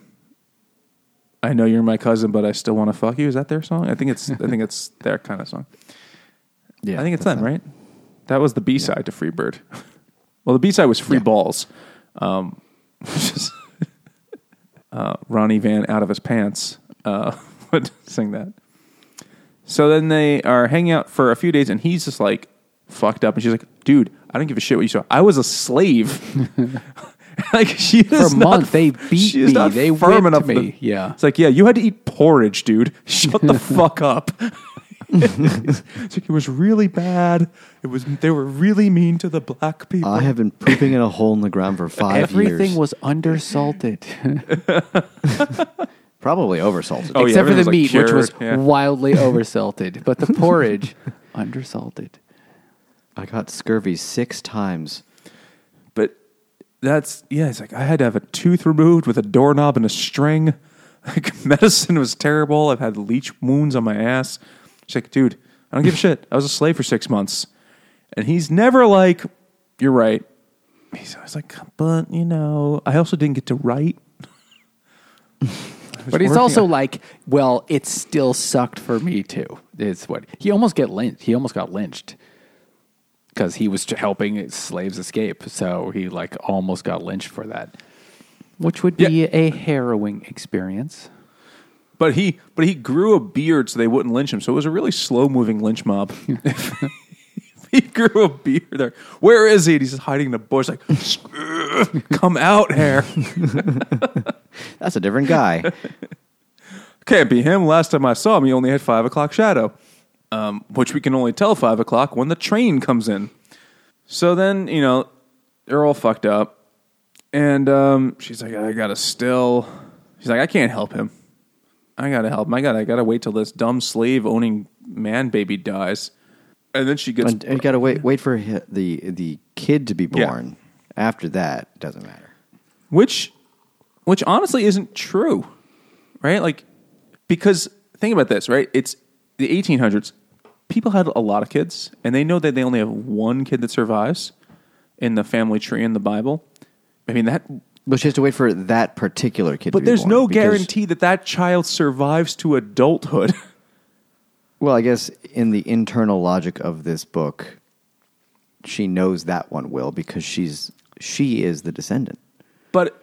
I know you're my cousin, but I still want to fuck you. Is that their song? I think it's. I think it's <laughs> their kind of song. Yeah, I think it's them, right? That was the B side to Free Bird. <laughs> well, the B side was Free Balls, um, <laughs> uh, Ronnie Van out of his pants uh, would sing that. So then they are hanging out for a few days, and he's just like fucked up, and she's like, "Dude, I don't give a shit what you saw. I was a slave." <laughs> like she is For a not- month, they beat she is me. not They firm whipped enough me. to- Yeah. it's like, yeah, you had to eat porridge, dude. <laughs> Shut the <laughs> fuck up. it's like, it was really bad. It was they were really mean to the black people. I have been pooping in a hole in the ground for five Everything years. Everything was undersalted, probably oversalted. Oh, yeah, except for the was, like, meat, which was yeah. wildly oversalted. But the porridge, undersalted. I got scurvy six times. but that's yeah. It's like I had to have a tooth removed with a doorknob and a string. <laughs> Like medicine was terrible. I've had leech wounds on my ass. She's like, dude, I don't give a shit. I was a slave for six months, and he's never like, you're right. he's always like, but you know, I also didn't get to write. But he's also on- like, well, it still sucked for me too. It's what he almost get lynched. He almost got lynched because he was helping slaves escape. So he like almost got lynched for that, which would be a harrowing experience. But he, but he grew a beard so they wouldn't lynch him. So it was a really slow moving lynch mob. <laughs> <laughs> he grew a beard there. Where is he? And he's just hiding in the bush, like, <laughs> come out, hair. That's a different guy. Can't be him. Last time I saw him, he only had five o'clock shadow, um, which we can only tell five o'clock when the train comes in. So then, you know, they're all fucked up. And um, she's like, I gotta still. She's like, I can't help him. I gotta help him. I gotta, I gotta wait till this dumb slave owning man baby dies. And then she gets. and you got to wait wait for hi- the the kid to be Yeah. born. After that, doesn't matter. which which honestly isn't true right like because think about this right it's the 1800s people had a lot of kids and they know that they only have one kid that survives in the family tree in the bible i mean that But she has to wait for that particular kid. to but there's no guarantee that that child survives to adulthood <laughs> Well, I guess in the internal logic of this book, she knows that one will because she's she is the descendant. but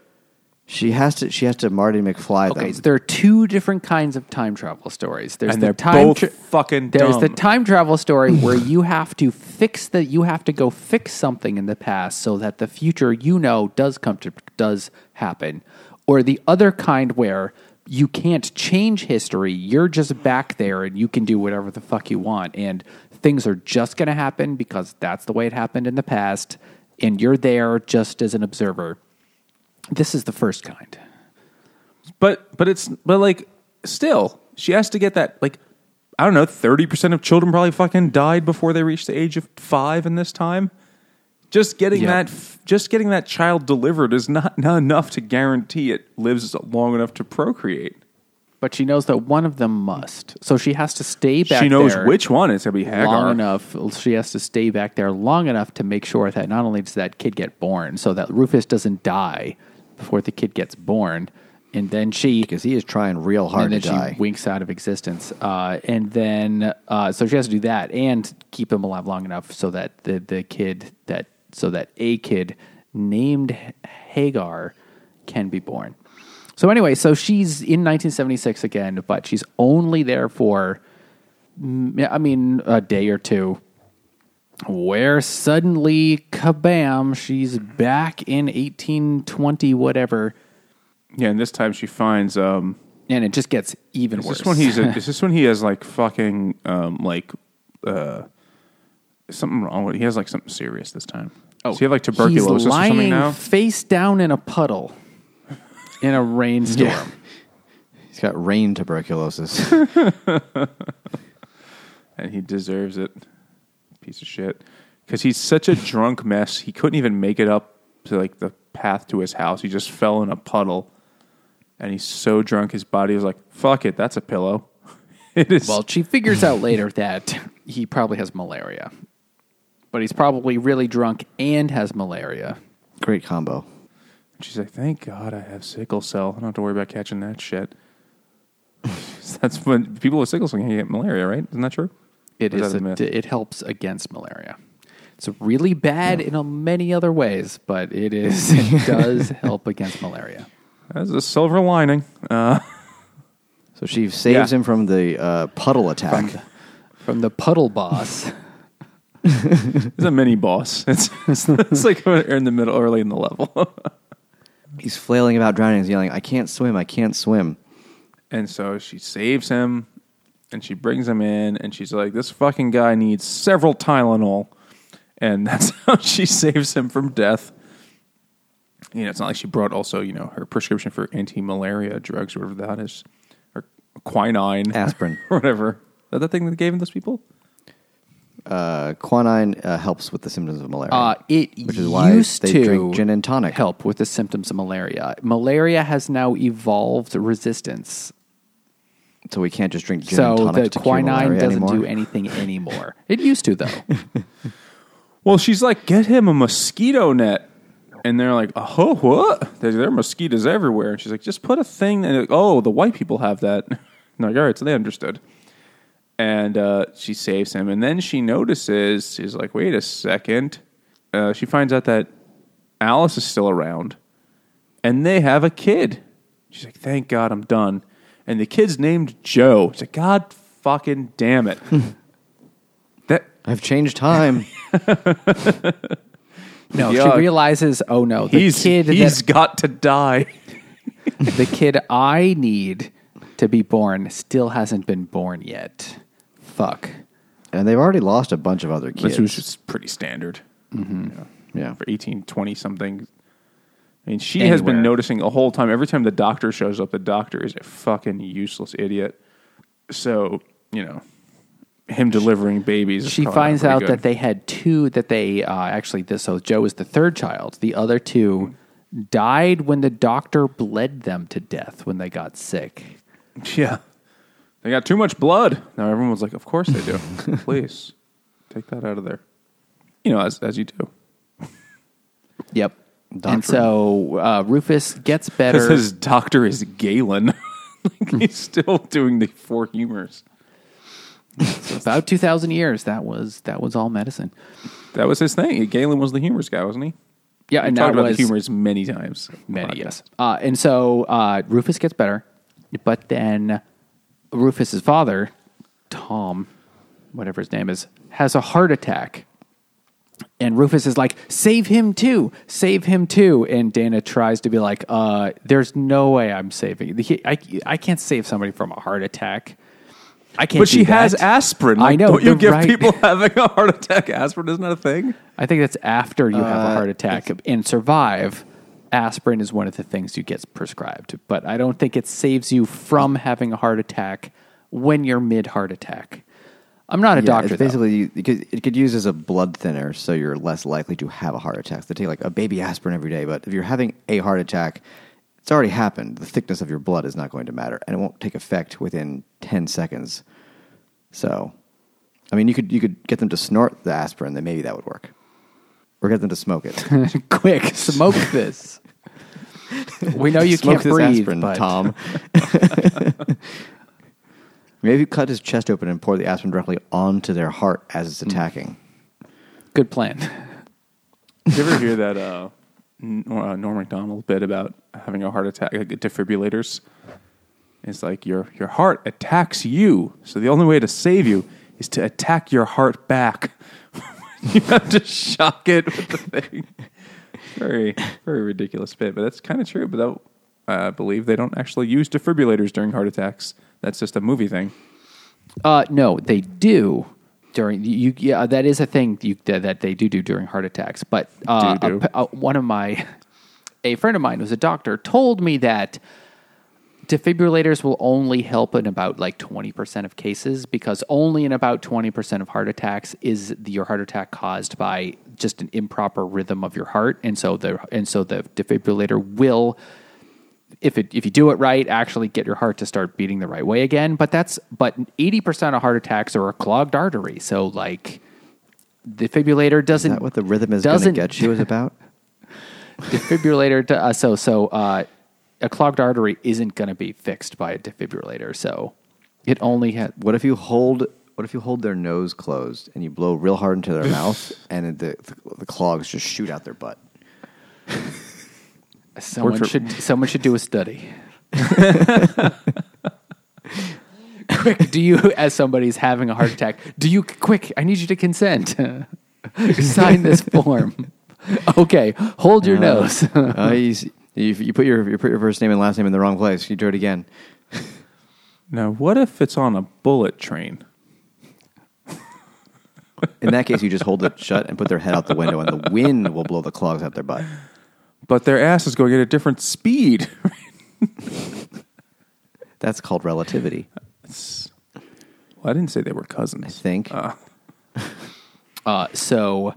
She has to. She has to Marty McFly Okay, them. so there are two different kinds of time travel stories. There's And the they're time both fucking There's the time travel story where <sighs> you have to fix the you have to go fix something in the past so that the future you know does come to does happen. Or the other kind where you can't change history. You're just back there and you can do whatever the fuck you want and things are just going to happen because that's the way it happened in the past and you're there just as an observer. This is the first kind. but but it's but like still she has to get that like i don't know 30% of children probably fucking died before they reached the age of 5 in this time just getting Yep. that just getting that child delivered is not, not enough to guarantee it lives long enough to procreate But she knows that one of them must. So she has to stay back she knows which one is going to be hagar long enough. She has to stay back there long enough to make sure that not only does that kid get born, so that Rufus doesn't die before the kid gets born, and then she because he is trying real hard and to then die. she winks out of existence. Uh, and then uh, so she has to do that and keep him alive long enough so that the the kid that so that a kid named Hagar can be born. So anyway, so she's in 1976 again, but she's only there for I mean a day or two. Where suddenly, kabam, she's back in 1820, whatever, yeah and this time she finds um and it just gets even is worse. this when he's is <laughs> this when he has like fucking um like uh something wrong with he has like something serious this time oh does he have like tuberculosis He's or something now face down in a puddle in a rainstorm. Yeah. He's got rain tuberculosis. <laughs> and he deserves it. Piece of shit. Because he's such a drunk mess. He couldn't even make it up to like the path to his house. He just fell in a puddle, and he's so drunk his body was like, "Fuck it, that's a pillow." <laughs> it is. Well, she figures out later that he probably has malaria, but he's probably really drunk and has malaria. Great combo. she's like, "Thank God I have sickle cell. I don't have to worry about catching that shit." <laughs> that's when people with sickle cell can get malaria, right? Isn't that true? It is a it helps against malaria. It's really bad in a many other ways, but it is. <laughs> It does help against malaria. That's a silver lining. Uh, So she saves Yeah. him from the uh, puddle attack. From the puddle boss. <laughs> <laughs> it's a mini boss. It's, it's like in the middle, early in the level. He's flailing about drowning. He's yelling, "I can't swim! I can't swim!" And so she saves him and she brings him in and she's like, This fucking guy needs several Tylenol. And <laughs> that's how she saves him from death. You know, it's not like she brought also, you know, her prescription for anti malaria drugs, or whatever that is, or quinine, Aspirin. or <laughs> whatever. Is that the thing that they gave him those people? Uh, quinine uh, helps with the symptoms of malaria. Uh, it Which is why used they to drink gin and tonic. help with the symptoms of malaria. Malaria has now evolved resistance, so we can't just drink gin so and tonic the to cure quinine malaria doesn't anymore. do anything <laughs> anymore. It used to though. <laughs> Well, she's like, Get him a mosquito net. And they're like, oh, what? There, there are mosquitoes everywhere. And she's like, just put a thing. And like, oh, the white people have that. And <laughs> like, all right, so they understood. And uh, she saves him. And then she notices, she's like, wait a second. Uh, she finds out that Alice is still around. And they have a kid. She's like, thank God I'm done. And the kid's named Joe. She's like, God fucking damn it. Hmm. that I've changed time. <laughs> No, Yeah. she realizes, oh no, the he's, kid he's that, got to die. <laughs> the kid I need to be born still hasn't been born yet. Fuck. and they've already lost a bunch of other kids. Which was just pretty standard. Mm-hmm. yeah. for 18, 20 something. I mean, she has been Anywhere. noticing the whole time. Every time the doctor shows up, the doctor is a fucking useless idiot. So, you know, him delivering babies. is She probably not finds out good. that they had two that they uh, actually this so Joe is the third child. The other two died when the doctor bled them to death when they got sick. Yeah. They got too much blood. Now everyone was like, of course they do. <laughs> Please take that out of there. You know, as, as you do. Yep. And so uh, Rufus gets better. <laughs> His doctor is Galen. <laughs> Like, He's still doing the four humors. <laughs> about two thousand years. That was that was all medicine. That was his thing. Galen was the humors guy, wasn't he? Yeah, We and talked that about was the humors many times. Many, yes. Uh, and so uh, Rufus gets better, but then Rufus's father, Tom, whatever his name is, has a heart attack. And Rufus is like, save him too, save him too. And Dana tries to be like, uh, there's no way I'm saving. he- I, I can't save somebody from a heart attack. I can't. But she do has that. aspirin. I know, Don't you give right. people <laughs> having a heart attack aspirin? Isn't that a thing? I think that's after you have a Uh, heart attack and survive. Aspirin is one of the things you get prescribed, but I don't think it saves you from having a heart attack when you're mid heart attack. I'm not a Yeah, doctor. It's basically it could use as a blood thinner, so you're less likely to have a heart attack. They take like a baby aspirin every day, but if you're having a heart attack, it's already happened. The thickness of your blood is not going to matter, and it won't take effect within ten seconds. So, I mean, you could you could get them to snort the aspirin, then maybe that would work, or get them to smoke it. <laughs> quick smoke <laughs> this. we know you Smoke can't breathe, aspirin, but Tom. <laughs> maybe cut his chest open and pour the aspirin directly onto their heart as it's attacking. good plan. <laughs> Did you ever hear that uh, N- uh, Norm Macdonald bit about having a heart attack, like defibrillators? It's like your your heart attacks you, so the only way to save you is to attack your heart back. <laughs> you have to shock it with the thing. Very very ridiculous bit, but that's kind of true. But that, I believe they don't actually use defibrillators during heart attacks. That's just a movie thing. Uh, no, they do during you. Yeah, that is a thing you, that, that they do do during heart attacks. But uh, do. a- uh, one of my a friend of mine who's a doctor told me that defibrillators will only help in about like 20% of cases because only in about 20% of heart attacks is the, your heart attack caused by just an improper rhythm of your heart and so the and so the defibrillator will if it if you do it right actually get your heart to start beating the right way again but that's but 80% of heart attacks are a clogged artery so like defibrillator doesn't that what the rhythm is going to get you is about? <laughs> <laughs> defibrillator to, uh, so so uh, a clogged artery isn't going to be fixed by a defibrillator so it only has What if you hold? What if you hold their nose closed and you blow real hard into their <laughs> mouth, and the, the the clogs just shoot out their butt? Someone for- should someone should do a study <laughs> quick do you as somebody's having a heart attack do you quick i need you to consent <laughs> sign this form okay hold your nose <laughs> uh, you, you, you put your you put your first name and last name in the wrong place. You do it again. Now, what if it's on a bullet train? In that case, you just hold it shut and put their head out the window, and the wind will blow the clogs out their butt. But their ass is going at a different speed. That's called relativity, well, I didn't say they were cousins. I think. Uh, so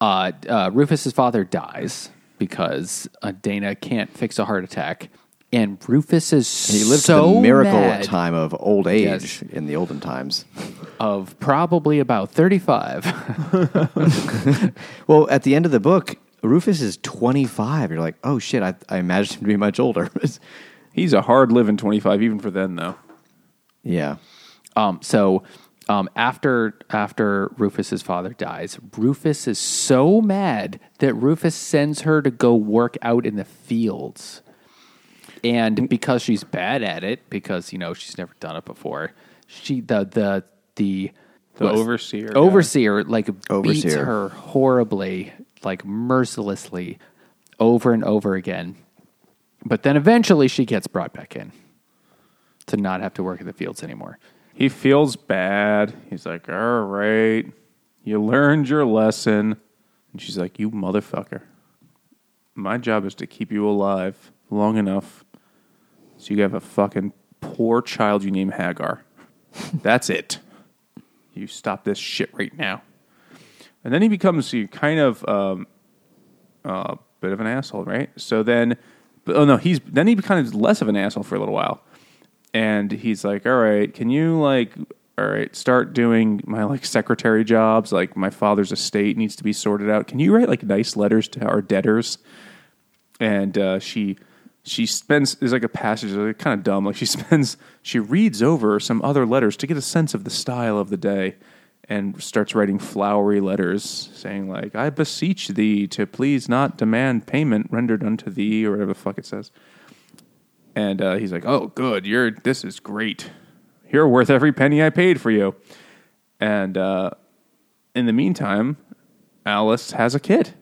uh, uh, Rufus's father dies because uh, Dana can't fix a heart attack, and Rufus is he lived so the miracle mad time of old age Yes. in the olden times. of probably about thirty-five. <laughs> Well, at the end of the book, Rufus is 25. You're like, oh shit, I, I imagined him to be much older. <laughs> He's a hard living 25 even for then though. yeah. Um, so um, after after Rufus's father dies, Rufus is so mad that Rufus sends her to go work out in the fields. And because she's bad at it, because you know she's never done it before, she the the the The overseer overseer like beats Overseer. her horribly, like mercilessly, over and over again. But then eventually she gets brought back in to not have to work in the fields anymore. He feels bad. He's like, all right, you learned your lesson. And she's like, you motherfucker. My job is to keep you alive long enough so you have a fucking poor child you name Hagar. That's it. You stop this shit right now. And then he becomes kind of um, a bit of an asshole, right? So then, oh no, he's then he becomes less of an asshole for a little while and he's like, "All right, can you like, all right, start doing my like secretary jobs? Like my father's estate needs to be sorted out. Can you write like nice letters to our debtors?" And uh, she she spends there's like a passage like, kind of dumb. Like she <laughs> spends she reads over some other letters to get a sense of the style of the day. And starts writing flowery letters saying like, "I beseech thee to please not demand payment rendered unto thee," or whatever the fuck it says. And uh, he's like, "Oh, good. You're this is great. You're worth every penny I paid for you." And uh, in the meantime, Alice has a kid.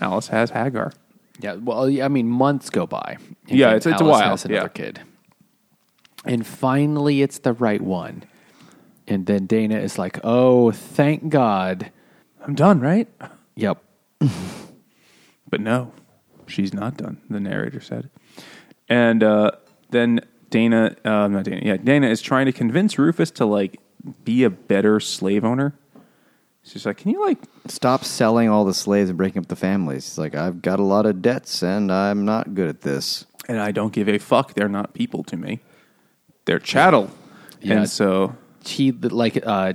Alice has Hagar. Yeah, well, I mean, months go by. Yeah, it's- it's a Alice while, Has another yeah. kid, and finally, it's the right one. And then Dana is like, "Oh, thank God." I'm done, right? Yep. <laughs> But no, she's not done. The narrator said, and uh, then Dana, uh, not Dana, yeah, Dana is trying to convince Rufus to like be a better slave owner. She's like, "Can you like Stop selling all the slaves and breaking up the families. He's like, I've got a lot of debts and I'm not good at this. and I don't give a fuck. They're not people to me. They're chattel. Yeah. And so He like uh,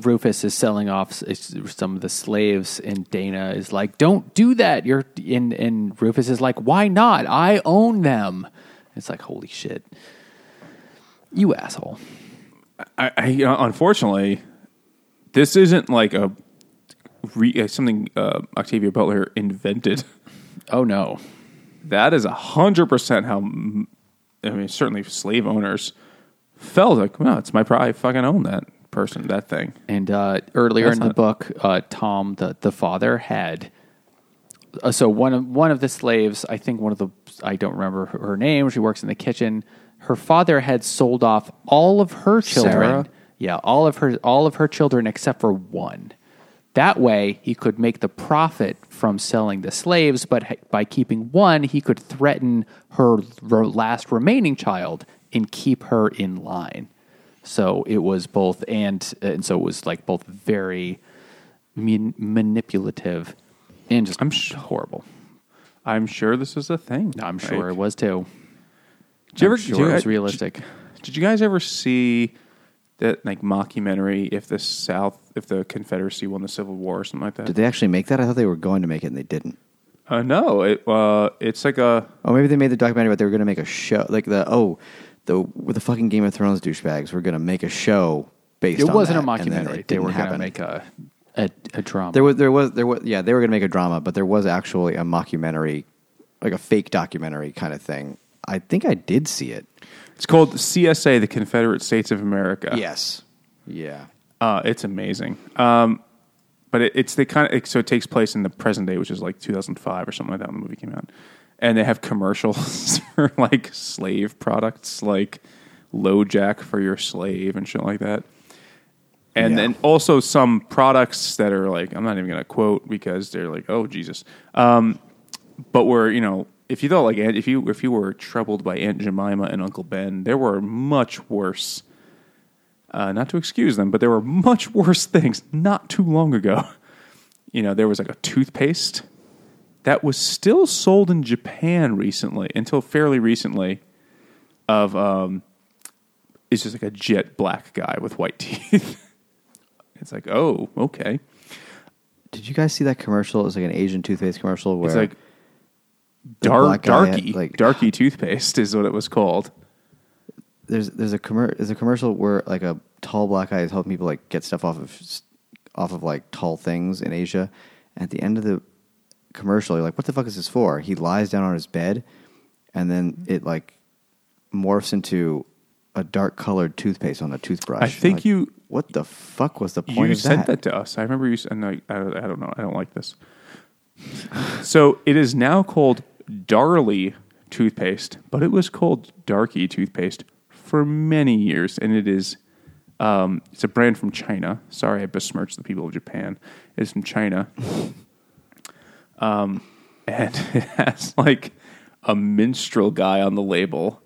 Rufus is selling off some of the slaves, and Dana is like, "Don't do that." You're and and Rufus is like, "Why not? I own them." It's like, holy shit, you asshole. I, I you know, unfortunately, this isn't like a re, uh, something uh, Octavia Butler invented. Oh no. That is a hundred percent how. I mean, certainly slave owners felt like, well, it's my pride. I fucking own that person, that thing. And uh, earlier That's in the not- book, uh, Tom, the, the father, had uh, so one of one of the slaves, I think one of the I don't remember her, her name. She works in the kitchen. Her father had sold off all of her children. Sarah? Yeah, all of her all of her children except for one. That way, he could make the profit from selling the slaves, but h- by keeping one, he could threaten her r- last remaining child and keep her in line. So it was both, and and so it was like both very man- manipulative and just I'm sh- horrible. I'm sure this is a thing. I'm sure Like, it was too. Did you I'm ever? sure did you- it was realistic. Did you guys ever see that like mockumentary? If the South, if the Confederacy won the Civil War or something like that? Did they actually make that? I thought they were going to make it and they didn't. uh, no, it uh, it's like a Oh, maybe they made the documentary, but they were going to make a show. Like the, oh, the, with the fucking Game of Thrones douchebags were going to make a show based It on wasn't a that, and then mockumentary. They were going to make a, a a drama. There was, there was, there was, yeah, they were going to make a drama, but there was actually a mockumentary, like a fake documentary kind of thing. I think I did see it. It's called CSA, the Confederate States of America. Yes. Yeah. Uh, it's amazing. Um, but it, it's the kind of so it takes place in the present day, which is like 2005 or something like that when the movie came out. And they have commercials <laughs> for like slave products, like LoJack for your slave and shit like that. And Yeah. then also some products that are like I'm not even going to quote because they're like oh Jesus. Um, but were you know if you thought like if you if you were troubled by Aunt Jemima and Uncle Ben, there were much worse uh, not to excuse them, but there were much worse <laughs> things not too long ago. You know, there was like a toothpaste that was still sold in Japan recently, until fairly recently. Of um, it's just like a jet black guy with white <laughs> teeth. it's like, oh, okay. Did you guys see that commercial? It was like an Asian toothpaste commercial where It's like dark, guy had, darky, like- darky toothpaste is what it was called. there's there's a commer- there's a commercial where like a tall black guy is helping people like get stuff off of off of like tall things in Asia. At the end of the commercial, you're like, "What the fuck is this for?" He lies down on his bed, and then it like morphs into a dark colored toothpaste on a toothbrush. I think Like, you- What the fuck was the point You sent that to us. I remember you. s- And I, I, don't know. I don't like this. so it is now called Darlie toothpaste, but it was called Darky toothpaste for many years, and it is. Um, it's a brand from China. Sorry, I besmirched the people of Japan. It's from China, um, and <laughs> it has like a minstrel guy on the label,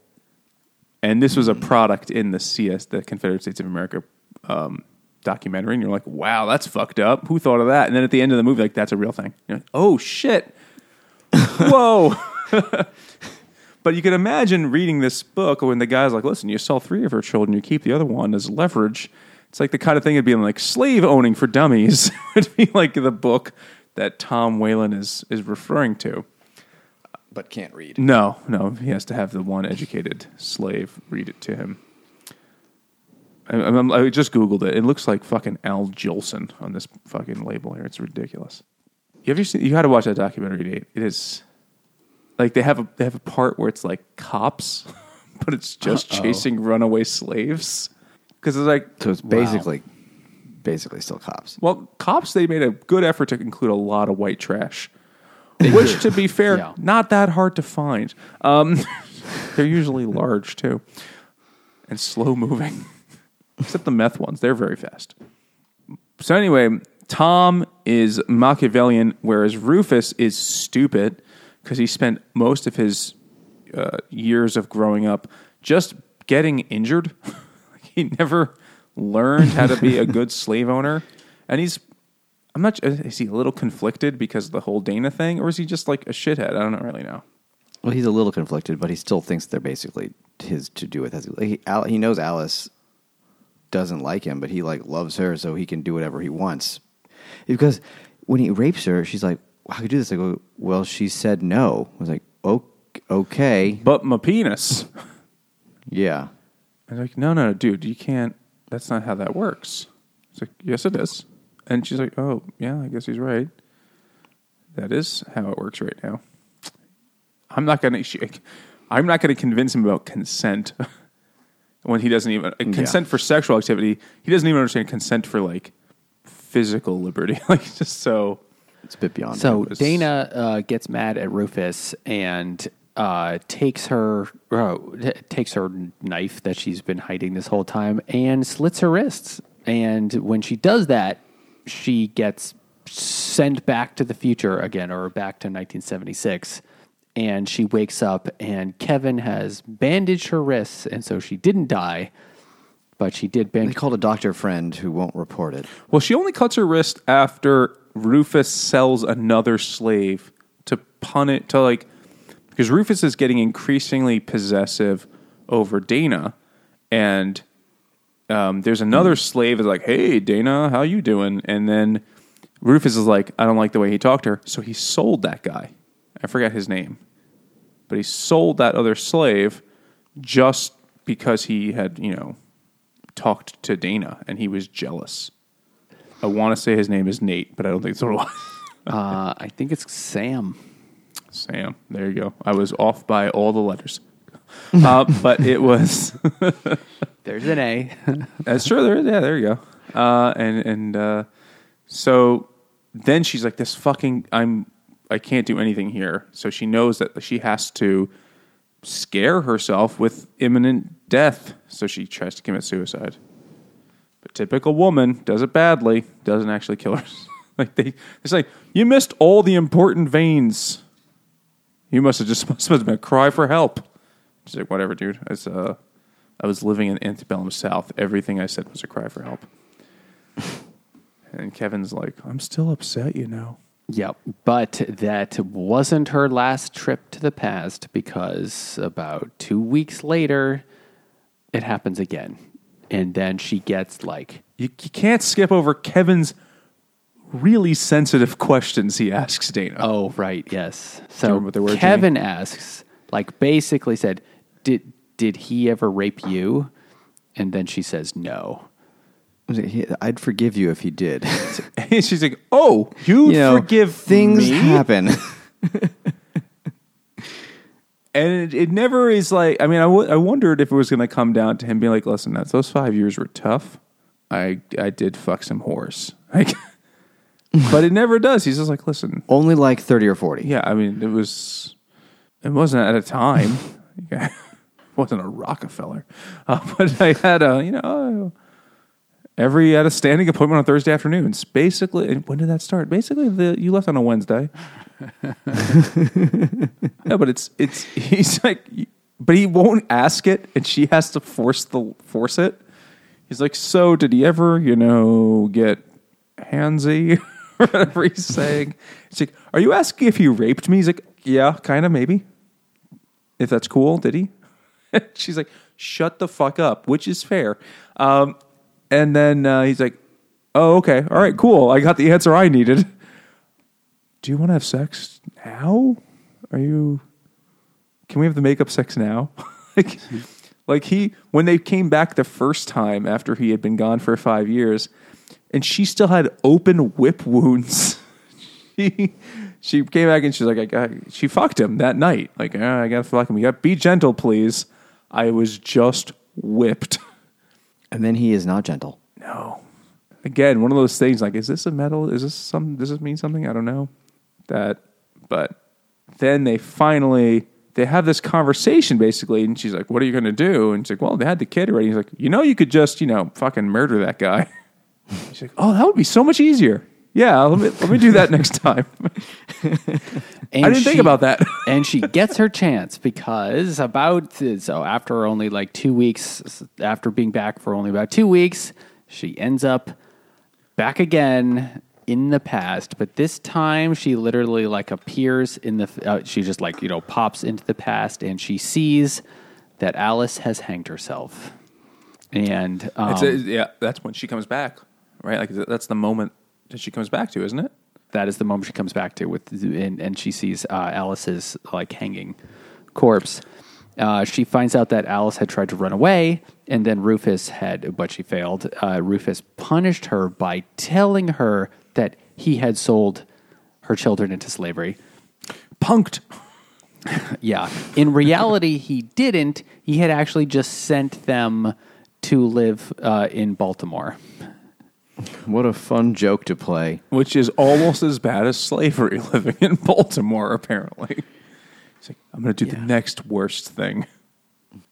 and this was a product in the CS, the Confederate States of America um, documentary, and you're like, wow, that's fucked up. Who thought of that? And then at the end of the movie, like, that's a real thing. You're like, oh shit, <laughs> whoa. <laughs> but you can imagine reading this book when the guy's like, listen, you sell three of her children, you keep the other one as leverage. It's like the kind of thing it'd be like slave owning for dummies. it'd be like the book that Tom Weylin is is referring to. but can't read. No, no, he has to have the one educated slave read it to him. I, I, I just googled it. It looks like fucking Al Jolson on this fucking label here. It's ridiculous. You ever seen? You got to watch that documentary. Date. It is like they have a they have a part where it's like cops, <laughs> but it's just Uh-oh. chasing runaway slaves. Because it's like, So it's basically basically still cops. well, cops. They made a good effort to include a lot of white trash, which, to be fair, <laughs> Yeah. not that hard to find. Um, <laughs> they're usually large too, and slow moving. <laughs> Except the meth ones, they're very fast. So anyway, Tom is Machiavellian, whereas Rufus is stupid because he spent most of his uh, years of growing up just getting injured. he never learned how to be a <laughs> good slave owner, and he's. I'm not. Is he a little conflicted because of the whole Dana thing, or is he just like a shithead? I don't really know. Well, he's a little conflicted, but he still thinks they're basically his to do with. He, he knows Alice doesn't like him, but he like loves her, so he can do whatever he wants. Because when he rapes her, she's like, "How could you do this?" I go, "Well, she said no." I was like, "Oh, okay, But my penis. yeah." I'm like, no, no, dude, you can't. That's not how that works. It's like, yes, it is. And she's like, oh, yeah, I guess he's right. That is how it works right now. I'm not gonna. she- I'm not gonna convince him about consent <laughs> when he doesn't even consent for sexual activity. He doesn't even understand consent for like physical liberty. <laughs> like just so. It's a bit beyond. So Dana uh, gets mad at Rufus and uh, takes her uh, takes her knife that she's been hiding this whole time and slits her wrists. And when she does that, she gets sent back to the future again, or back to 1976. And she wakes up, and Kevin has bandaged her wrists, and so she didn't die, but she did they bandage. called a doctor friend who won't report it. Well, she only cuts her wrist after Rufus sells another slave to pun it to like because Rufus is getting increasingly possessive over Dana, and um, there's another slave is like, "Hey, Dana, how you doing?" And then Rufus is like, "I don't like the way he talked to her," so he sold that guy. I forget his name, but he sold that other slave just because he had you know talked to Dana and he was jealous. I want to say his name is Nate, but I don't think it's what it was. Uh, I think it's Sam. Sam. There you go. I was off by all the letters. Uh, <laughs> but it was <laughs> There's an A. <laughs> that's true. There, yeah, there you go. Uh, and and uh, so then she's like, "This fucking I'm I can't do anything here." So she knows that she has to scare herself with imminent death. So she tries to commit suicide. But typical woman does it badly. Doesn't actually kill her. like they, it's like you missed all the important veins. You must have just <laughs> must have been a cry for help. She's like, whatever, dude. It's uh, I was living in antebellum South. Everything I said was a cry for help. and Kevin's like, I'm still upset, you know. Yep. But that wasn't her last trip to the past because about two weeks later, it happens again. And then she gets like, You, you can't skip over Kevin's really sensitive questions he asks Dana. Oh, right, yes. So what they were, Kevin asks, like, basically said, "Did did he ever rape you?" And then she says, "No." I'd forgive you if he did. <laughs> She's like, "Oh, you, you know, forgive things me?" happen. <laughs> And it, it never is like. I mean, I, w- I wondered if it was going to come down to him being like, "Listen, that's, those five years were tough. I I did fuck some whores." <laughs> Like, but it never does. He's just like, "Listen, Only like thirty or forty. yeah. I mean, it was. It wasn't at a time. <laughs> it wasn't a Rockefeller, uh, <laughs> but I had a you know." Every had a standing appointment on Thursday afternoons. Basically, and when did that start? Basically, the you left on a Wednesday. <laughs> No, but it's it's he's like, but he won't ask it, and she has to force the force it. He's like, so did he ever, you know, get handsy <laughs> whatever he's saying? She's like, are you asking if he raped me? He's like, yeah, kind of, maybe. If that's cool, did he? <laughs> She's like, shut the fuck up, which is fair. Um, and then uh, he's like, oh, okay, all right, cool. I got the answer I needed. <laughs> Do you want to have sex now? Are you? Can we have the makeup sex now? like, like he when they came back the first time after he had been gone for five years, and she still had open whip wounds. <laughs> she she came back and she's like, I got, she fucked him that night. Like, ah, I gotta fuck him. You got be gentle, please. I was just whipped. And then he is not gentle. No. Again, one of those things like, is this a medal? Is this some, does this mean something? I don't know. That, but then they finally, they have this conversation basically, and she's like, what are you going to do? And she's like, well, they had the kid already. He's like, you know, you could just, you know, fucking murder that guy. <laughs> She's like, oh, that would be so much easier. Yeah, let me, let me do that next time. And <laughs> I didn't think she- about that. <laughs> and she gets her chance because about so after only like two weeks after being back for only about two weeks she ends up back again in the past but this time she literally like appears in the uh, she just like you know pops into the past and she sees that alice has hanged herself and um, It's a, yeah, that's when she comes back, right? Like that's the moment that she comes back to, isn't it? that is the moment she comes back to with and, and she sees uh, Alice's like hanging corpse. Uh, she finds out that Alice had tried to run away, and then Rufus had, but she failed. Uh, Rufus punished her by telling her that he had sold her children into slavery. Punked. <laughs> Yeah. In reality, he didn't. He had actually just sent them to live uh, in Baltimore. What a fun joke to play. which is almost as bad as slavery <laughs> living in Baltimore, apparently. He's like, I'm going to do the next worst thing.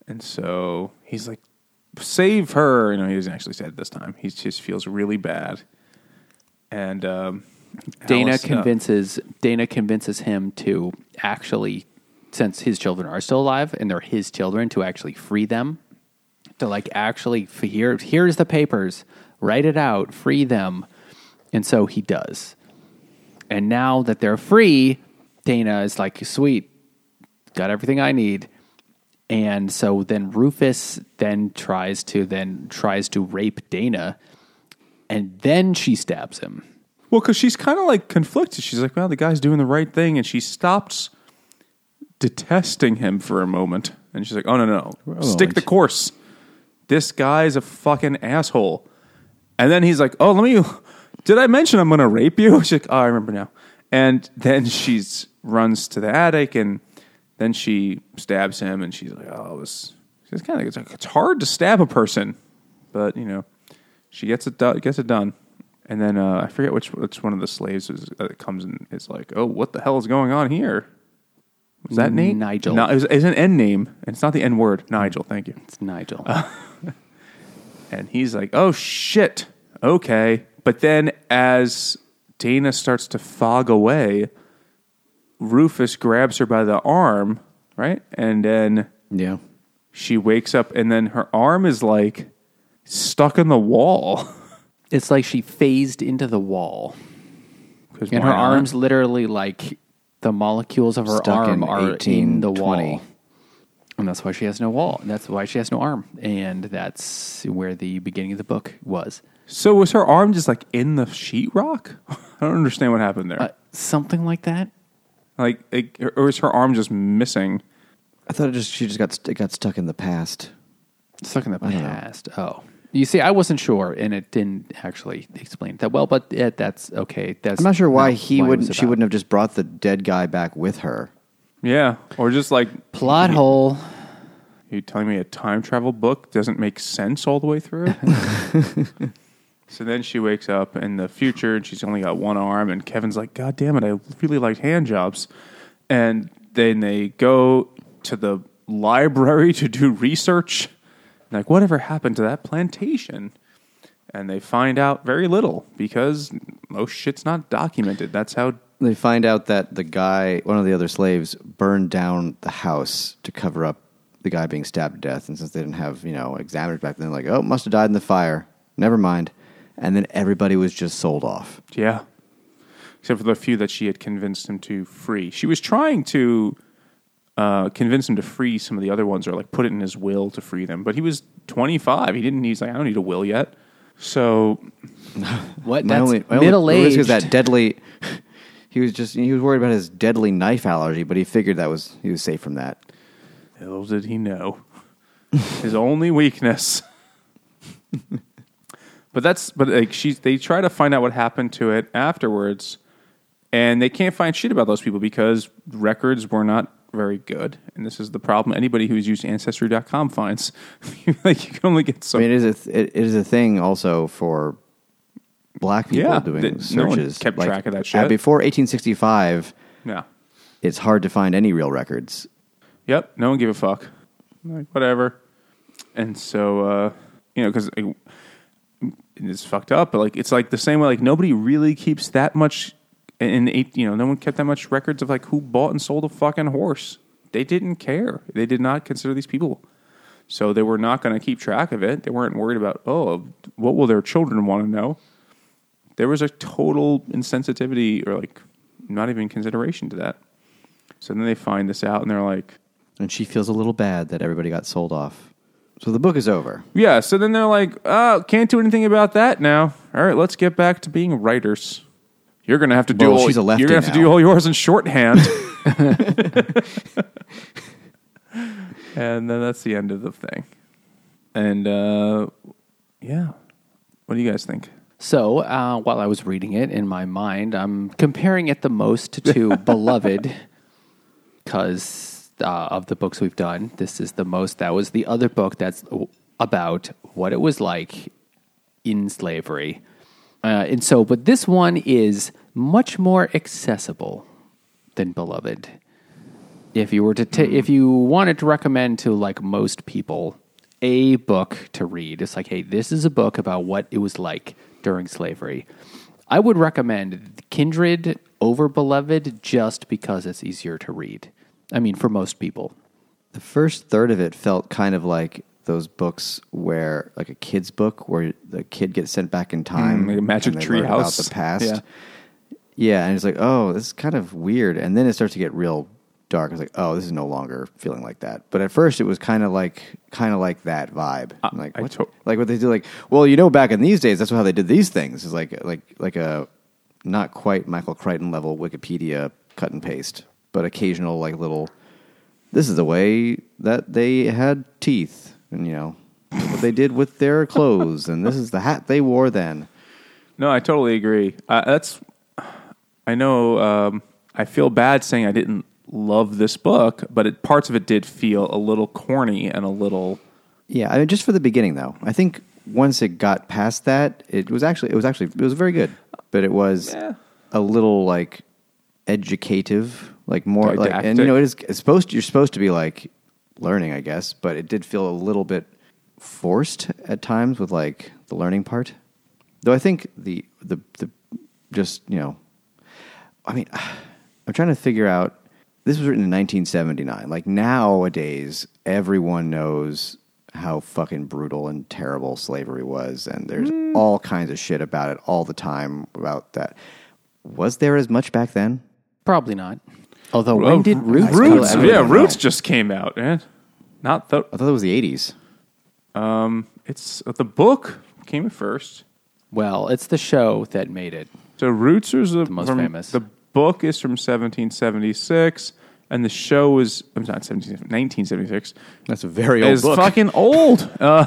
And so he's like, save her. You know, he doesn't actually say it this time. He just feels really bad. And um, Dana Alice, uh, convinces Dana convinces him to actually, since his children are still alive and they're his children, to actually free them. To like actually here here's the papers, write it out, free them, and so he does. And now that they're free, Dana is like, sweet, got everything I need. And so then Rufus then tries to then tries to rape Dana, and then she stabs him. Well, because she's kind of like conflicted. She's like, well, the guy's doing the right thing. And she stops detesting him for a moment. And she's like, oh, no, no, no. Stick the course. This guy's a fucking asshole. And then he's like, oh, let me. Did I mention I'm going to rape you? <laughs> She's like, oh, I remember now. And then she's runs to the attic and then she stabs him and she's like, oh, was. It's kind of it's, like, it's hard to stab a person, but you know, she gets it done. Gets it done. And then uh, I forget which which one of the slaves is, uh, comes and is like, "Oh, what the hell is going on here?" Was that Nate? Nigel. No, it was, it's an N name, and it's not the N word. Nigel, thank you. It's Nigel. <laughs> And he's like, "Oh shit, okay." But then, as Dana starts to fog away, Rufus grabs her by the arm, right, and then Yeah. she wakes up, and then her arm is like stuck in the wall. <laughs> It's like she phased into the wall. and her not? arms literally like the molecules of her Stuck arm in are in the 1820. wall, and that's why she has no wall. And that's why she has no arm, and that's where the beginning of the book was. So was her arm just like in the sheetrock? <laughs> I don't understand what happened there. Uh, something like that. like, like, or is her arm just missing? I thought it just she just got st- it got stuck in the past. Stuck in the past. Oh, you see, I wasn't sure, and it didn't actually explain that well. But yeah, that's okay. That's I'm not sure why not he what wouldn't. She wouldn't have just brought the dead guy back with her. Yeah, or just like Plot hole. you telling me a time travel book doesn't make sense all the way through. <laughs> so then she wakes up in the future and she's only got one arm, and Kevin's like, "God damn it, I really like hand jobs." And then they go to the library to do research. Like, whatever happened to that plantation? And they find out very little because most shit's not documented. That's how They find out that the guy, one of the other slaves, burned down the house to cover up the guy being stabbed to death. And since they didn't have, you know, examiners back then, like, oh, must have died in the fire. Never mind. And then everybody was just sold off. Yeah. Except for the few that she had convinced him to free. She was trying to uh, convince him to free some of the other ones or like put it in his will to free them. But he was 25. He didn't, he's like, I don't need a will yet. So, What? My That's only, my only middle risk is that deadly. He was just he was worried about his deadly knife allergy, but he figured that was he was safe from that. little did he know. his only weakness. but that's, but like, she, they try to find out what happened to it afterwards. And they can't find shit about those people because records were not very good. And this is the problem anybody who's used Ancestry.com finds. <laughs> like, you can only get so I mean, it is a th- it is a thing also for black people Yeah, doing that no one searches. kept Like, track of that uh, shit. before 1865. Yeah. It's hard to find any real records. Yep. No one gave a fuck. Like, whatever. And so, uh, you know, because it's fucked up, but like, it's like the same way, like, nobody really keeps that much, in eight, you know, no one kept that much records of like who bought and sold a fucking horse. They didn't care. They did not consider these people. So they were not going to keep track of it. They weren't worried about, oh, what will their children want to know? There was a total insensitivity or like not even consideration to that. So then they find this out and they're like, And she feels a little bad that everybody got sold off. So the book is over. yeah. So then they're like, oh, can't do anything about that now. All right, let's get back to being writers. You're gonna have to do Well, all. she's a lefty you're gonna have to do all yours in shorthand. <laughs> <laughs> and then that's the end of the thing. And uh, yeah, what do you guys think? So uh, while I was reading it in my mind, I'm comparing it the most to <laughs> Beloved because uh, of the books we've done. This is the most. That was the other book that's about what it was like in slavery. Uh, and so, but this one is much more accessible than Beloved. If you were to, ta- if you wanted to recommend to like most people a book to read, it's like, hey, this is a book about what it was like during slavery. I would recommend Kindred over Beloved just because it's easier to read. I mean, for most people. The first third of it felt kind of like those books where, like a kid's book, where the kid gets sent back in time, Mm, like a Magic and they Tree about House. the past. Yeah. Yeah. and it's like, oh, this is kind of weird, and then it starts to get real dark. was like, oh, this is no longer feeling like that. But at first, it was kind of like, kind of like that vibe. I'm like I what? to- like what they do? Like, well, you know, back in these days, that's how they did these things. Is like, like, like a not quite Michael Crichton level Wikipedia cut and paste, but occasional like little. This is the way that they had teeth, and you know what they did with their clothes, and this is the hat they wore then. No, I totally agree. Uh, that's. I know. Um, I feel bad saying I didn't love this book, but it, parts of it did feel a little corny and a little. Yeah, I mean, just for the beginning though. I think once it got past that, it was actually it was actually it was very good, but it was Yeah. a little like educative, like more like, and you know, it is it's supposed you're supposed to be like learning, I guess, but it did feel a little bit forced at times with like the learning part. Though I think the the the just you know, I mean, <sighs> I'm trying to figure out. This was written in 1979. Like nowadays, everyone knows how fucking brutal and terrible slavery was, and there's all kinds of shit about it all the time about that. Was there as much back then? Probably not. Although, Well, when did Roots? I Roots, don't- yeah, don't know. Roots just came out, man. Not the. I thought it was the 80s. Um, It's the book came first. Well, it's the show that made it. So Roots is the, most from, famous. The book is from 1776, and the show is I'm not 17, 1976. That's a very old It's book. fucking old. Uh,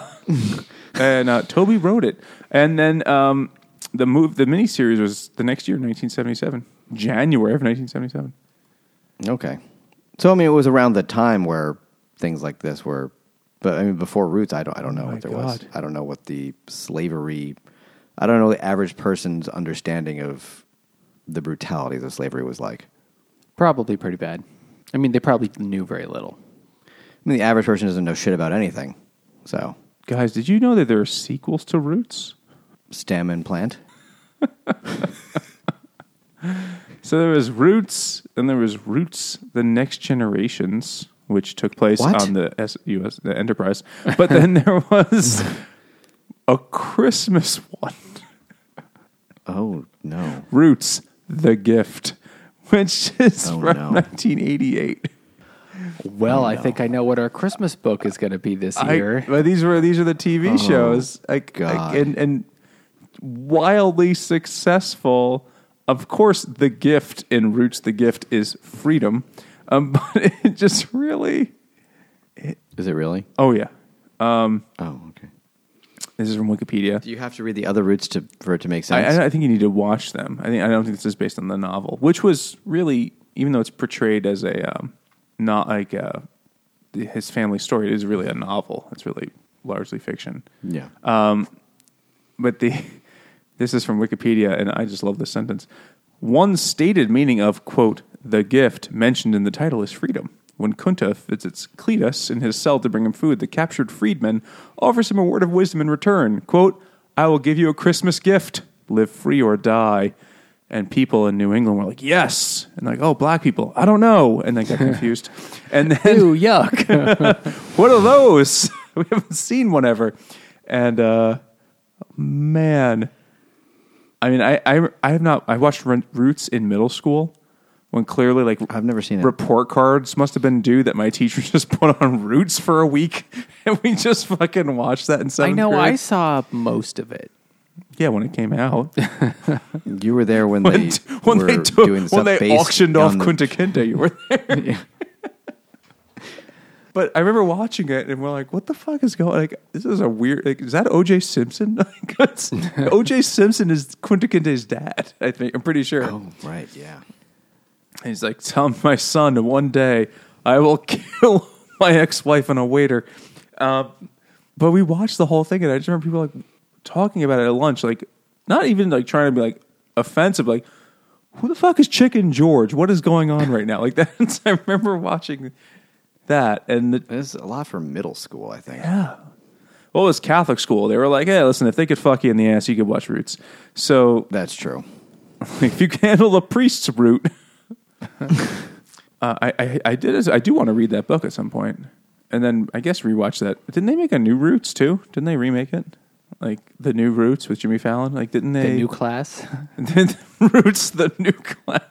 <laughs> and uh, Toby wrote it, and then um, the move the miniseries was the next year, 1977, January of 1977. Okay. So I mean, it was around the time where things like this were, but I mean, before Roots, I don't, I don't know Oh what there was. I don't know what the slavery, I don't know the average person's understanding of the brutalities of slavery was like. Probably pretty bad. I mean, they probably knew very little. I mean, the average person doesn't know shit about anything. So, Guys, did you know that there are sequels to Roots? stem and plant. So there was Roots, and there was Roots: The Next Generations, which took place What? on the S- U.S. the Enterprise. But then there <laughs> was a Christmas one, Oh no! Roots: The Gift, <laughs> which is Oh, from no. 1988. Well, I no. think I know what our Christmas book is going to be this I, year. but these were these are the TV Oh, shows, like, like and and wildly successful. Of course, the gift in Roots, the gift is freedom, um, <laughs> but it just really, Is it really? oh yeah, Oh, okay. This is from Wikipedia. Do you have to read the other roots to for it to make sense? I I think you need to watch them. I think I don't think this is based on the novel, which was really, even though it's portrayed as a um, not like uh his family story, it is really a novel. It's really largely fiction. yeah. but the <laughs> this is from Wikipedia, and I just love this sentence. One stated meaning of quote the gift mentioned in the title is freedom. When Kunta visits Cletus in his cell to bring him food, the captured freedman offers him a word of wisdom in return. Quote, I will give you a Christmas gift. Live free or die. And people in New England were like, yes. And like, oh, black people, I don't know. And they got <laughs> confused. and then Ew, yuck. <laughs> what are those? <laughs> we haven't seen one ever. And uh, man, I mean, I, I I have not. I watched Roots in middle school when clearly like I've never seen it. report cards must have been due that my teacher <laughs> just put on Roots for a week, <laughs> and we just fucking watched that in I seventh know grade. I saw most of it. yeah, when it came out, <laughs> You were there when, when, they when were they took, doing when they based auctioned off on the- Kunta Kinte, you were there. But I remember watching it, and we're like, "What the fuck is going? Like, this is a weird. Like, is that O.J. Simpson? Like, it's- O.J. Simpson is Kunta Kinte's dad. I think I'm pretty sure. Oh, right, yeah. And he's like, "Tell my son, one day I will <laughs> kill my ex-wife and a waiter." Uh, but we watched the whole thing, and I just remember people like talking about it at lunch, like not even like trying to be like offensive, like who the fuck is Chicken George? What is going on right now? <laughs> Like that's <laughs> I remember watching that, and it, It's a lot for middle school, I think. yeah. Well, it was Catholic school. They were like, "Hey, listen, if they could fuck you in the ass, you could watch Roots." So That's true. if you can handle a priest's root, <laughs> uh, I, I I did I do want to read that book at some point, and then I guess rewatch that. Didn't they make a new Roots too? Didn't they remake it? Like the new Roots with Jimmy Fallon? Like didn't they? The new class. <laughs> did <laughs> Roots the new class?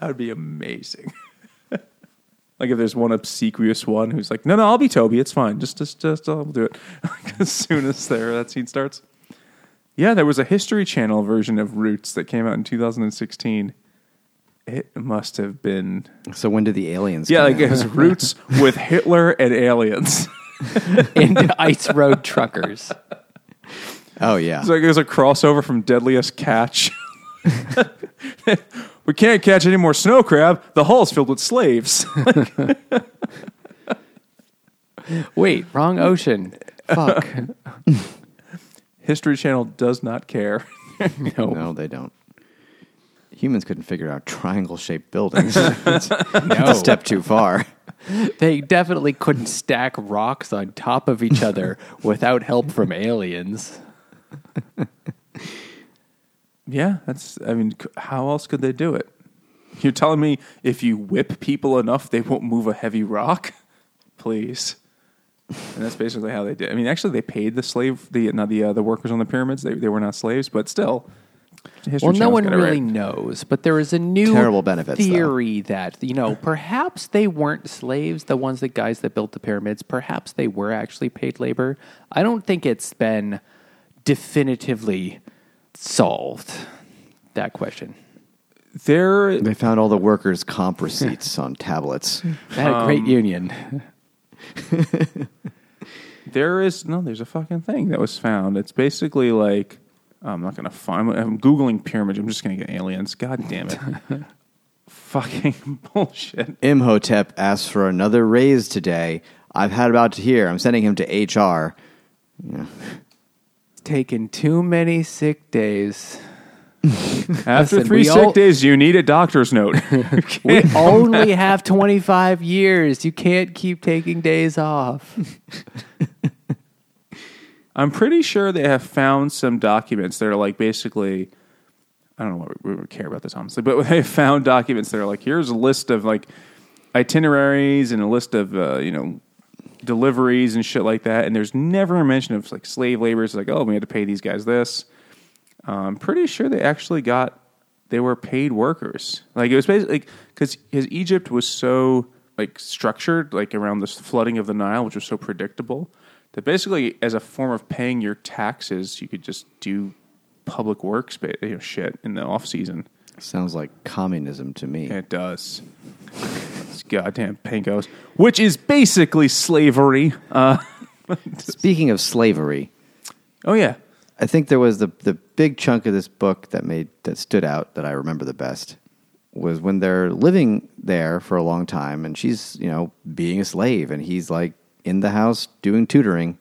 that would be amazing. like if there's one obsequious one who's like, no, no, I'll be Toby. It's fine. Just, just, just, I'll do it. as soon as there that scene starts. Yeah, there was a History Channel version of Roots that came out in 2016. It must have been So when did the aliens yeah, come like in? it was <laughs> Roots with Hitler and aliens. <laughs> and ice road truckers. Oh, yeah. It's like it was a crossover from Deadliest Catch. <laughs> we can't catch any more snow crab. The hull's filled with slaves. Wait, wrong ocean. Fuck. History Channel does not care. <laughs> No. no, they don't. Humans couldn't figure out triangle shaped buildings. <laughs> It's No. step too far. They definitely couldn't stack rocks on top of each other <laughs> without help from aliens. Yeah, that's. I mean, how else could they do it? You're telling me if you whip people enough, they won't move a heavy rock? Please. And that's basically how they did. I mean, actually, they paid the slave, the not the uh, the workers on the pyramids. They they were not slaves, but still, History well, no Channel's one really right. knows, but there is a new Terrible benefits, though. theory that you know perhaps they weren't slaves. The ones, the guys that built the pyramids, perhaps they were actually paid labor. I don't think it's been definitively solved. That question. There, They found all the workers' comp receipts on tablets. <laughs> They had a Um, great union. <laughs> there is no. There's a fucking thing that was found. It's basically like I'm not gonna find. I'm googling pyramids. I'm just gonna get aliens. God damn it! <laughs> fucking <laughs> bullshit. Imhotep asks for another raise today. I've had about to hear. I'm sending him to HR. Taking too many sick days. After Listen, three we sick all- days, you need a doctor's note. <laughs> We <laughs> only have 25 years. You can't keep taking days off. <laughs> I'm pretty sure they have found some documents that are like basically. I don't know what we, we care about this honestly, but they found documents that are like here's a list of like itineraries and a list of uh, you know deliveries and shit like that, and there's never a mention of like slave labor. It's like oh we had to pay these guys this. Uh, I'm pretty sure they actually got they were paid workers. Like it was basically because because Egypt was so like structured like around this flooding of the Nile, which was so predictable that basically as a form of paying your taxes, you could just do public works you know, shit in the off season. Sounds like communism to me. It does. It's goddamn pinkos, which is basically slavery. Uh, <laughs> Speaking of slavery, oh yeah, I think there was the the big chunk of this book that made that stood out that I remember the best was when they're living there for a long time and she's, you know, being a slave and he's like in the house doing tutoring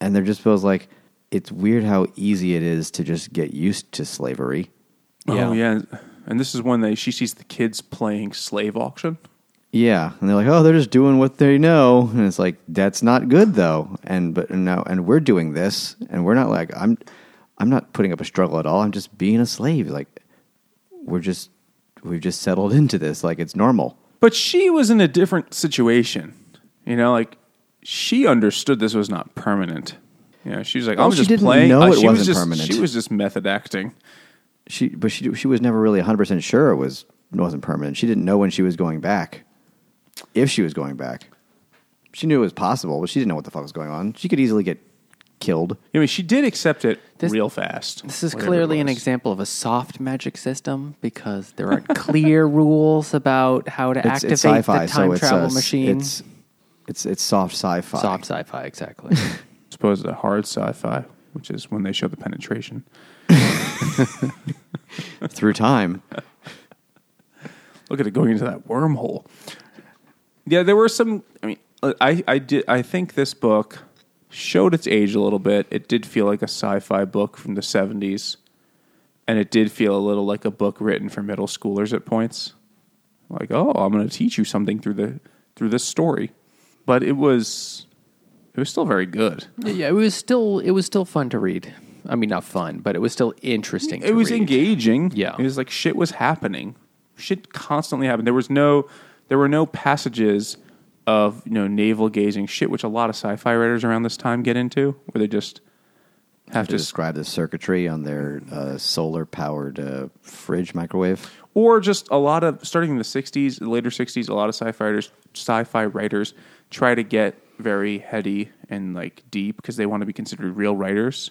and they're just feels like it's weird how easy it is to just get used to slavery. oh yeah, and this is when they she sees the kids playing slave auction. Yeah, and they're like, "Oh, they're just doing what they know," and it's like that's not good though. And but no, and we're doing this, and we're not like I'm. I'm not putting up a struggle at all. I'm just being a slave. Like we're just we've just settled into this. Like it's normal. But she was in a different situation. You know, like she understood this was not permanent. You know, she was like, Well, "I'm she just didn't playing." know Uh, it she was wasn't just, permanent. She was just method acting. She but she she was never really 100 percent sure it was wasn't permanent. She didn't know when she was going back, if she was going back. She knew it was possible, but she didn't know what the fuck was going on. She could easily get killed. I mean, she did accept it This- real fast. This is whatever it clearly an was. example of a soft magic system because there aren't clear <laughs> rules about how to It's, activate it's sci-fi, the time so it's travel uh, machine. It's it's it's soft sci-fi. soft sci-fi, exactly. <laughs> I suppose the hard sci-fi, which is when they show the penetration. <laughs> through time. Look at it going into that wormhole. Yeah, there were some. I mean, I I did. I think this book showed its age a little bit. It did feel like a sci-fi book from the seventies, and it did feel a little like a book written for middle schoolers at points. Like, oh, I'm going to teach you something through the through this story, but it was it was still very good. yeah, it was still it was still fun to read. I mean, not fun, but it was still interesting. It was read. engaging. Yeah. it was like shit was happening. Shit constantly happened. There was no, there were no passages of you know navel gazing shit, which a lot of sci-fi writers around this time get into, where they just have to to, describe the circuitry on their uh, solar powered uh, fridge microwave. or just a lot of starting in the '60s, later '60s, a lot of sci-fi writers, sci-fi writers try to get very heady and like deep because they want to be considered real writers.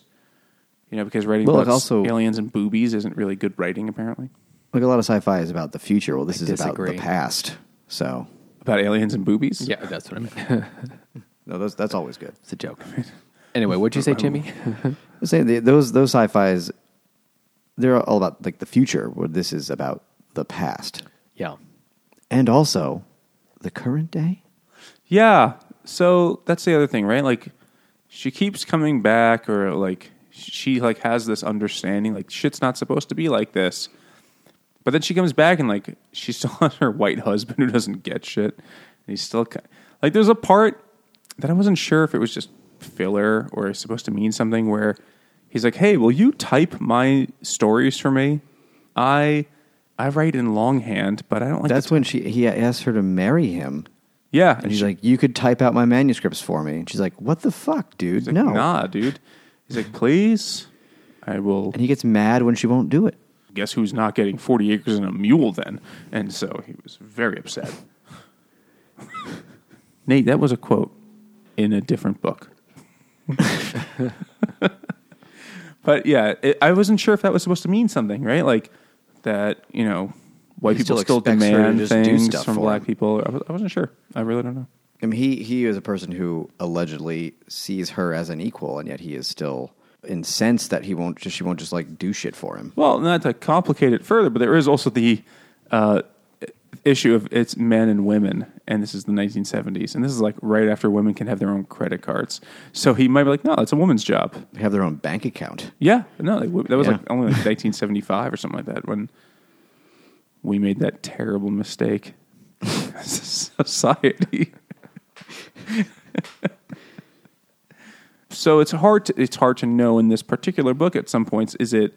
You know, because writing Well, about also- aliens and boobies isn't really good writing, apparently. Like a lot of sci-fi is about the future. Well, this is about the past. So About aliens and boobies. Yeah, that's what I meant. <laughs> no, that's that's always good. it's a joke. <laughs> Anyway, what'd you say, Jimmy? <laughs> I'm the, those those sci-fi's, they're all about like the future. Where this is about the past yeah. and also the current day. Yeah. So that's the other thing, right? Like she keeps coming back or like she like has this understanding like shit's not supposed to be like this. But then she comes back and like she still <laughs> has her white husband who doesn't get shit. And he's still ki- like there's a part that I wasn't sure if it was just filler or is supposed to mean something where he's like, "Hey, will you type my stories for me? I I write in longhand, but I don't like That's when she he asked her to marry him, Yeah, and he's she- like, "You could type out my manuscripts for me." And she's like, "What the fuck, dude? He's like, no." nah, dude. He's like, please. I will And he gets mad when she won't do it. Guess who's not getting 40 acres and a mule then? And so he was very upset. <laughs> Nate, that was a quote in a different book. <laughs> but yeah, it, I wasn't sure if that was supposed to mean something, right? Like that, you know, white He people still still, expects her to demand just do things stuff from for black him. people. I, was, I wasn't sure. I really don't know. I mean, he he is a person who allegedly sees her as an equal, and yet he is still incensed that he won't just she won't just like do shit for him. Well, not to complicate it further, but there is also the uh, issue of it's men and women, and this is the 1970s, and this is like right after women can have their own credit cards. So he might be like, "No, that's a woman's job." They have their own bank account. Yeah, no, like, that was Yeah. like only like 1975 or something like that when we made that terrible mistake. as <laughs> a <laughs> Society. <laughs> so it's hard to it's hard to know in this particular book at some points is it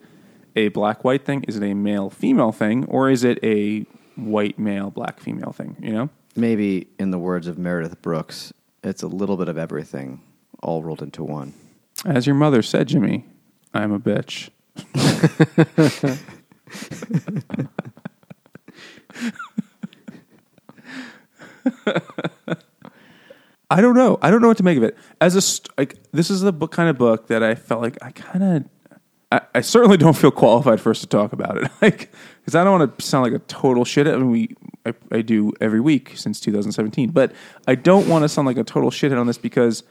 a black white thing? Is it a male female thing? Or is it a white male black female thing you know? Maybe, in the words of Meredith Brooks, it's a little bit of everything all rolled into one. as your mother said jimmy i'm a bitch <laughs> <laughs> I don't know. I don't know what to make of it. As a st- like, this is the book kind of book that I felt like I kind of, I, I certainly don't feel qualified for us to talk about it. <laughs> Like, because I don't want to sound like a total shit. I mean, we I, I do every week since 2017, but I don't want to sound like a total shithead on this because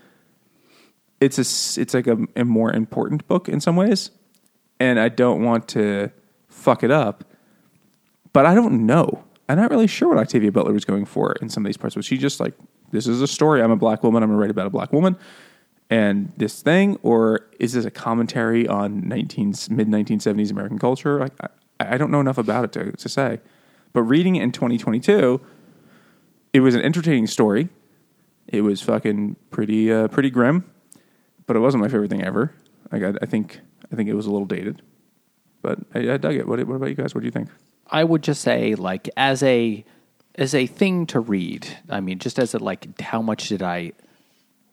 it's a it's like a, a more important book in some ways, and I don't want to fuck it up. But I don't know. I'm not really sure what Octavia Butler was going for in some of these parts. Was she just like, this is a story? I'm a black woman. I'm going to write about a black woman and this thing, or is this a commentary on 19 mid 1970s American culture? I, I, I don't know enough about it to, to say. But reading it in 2022, it was an entertaining story. It was fucking pretty uh, pretty grim, but it wasn't my favorite thing ever. Like I, I think I think it was a little dated, but I, I dug it. What, what about you guys? What do you think? I would just say like as a as a thing to read. I mean, just as a like how much did I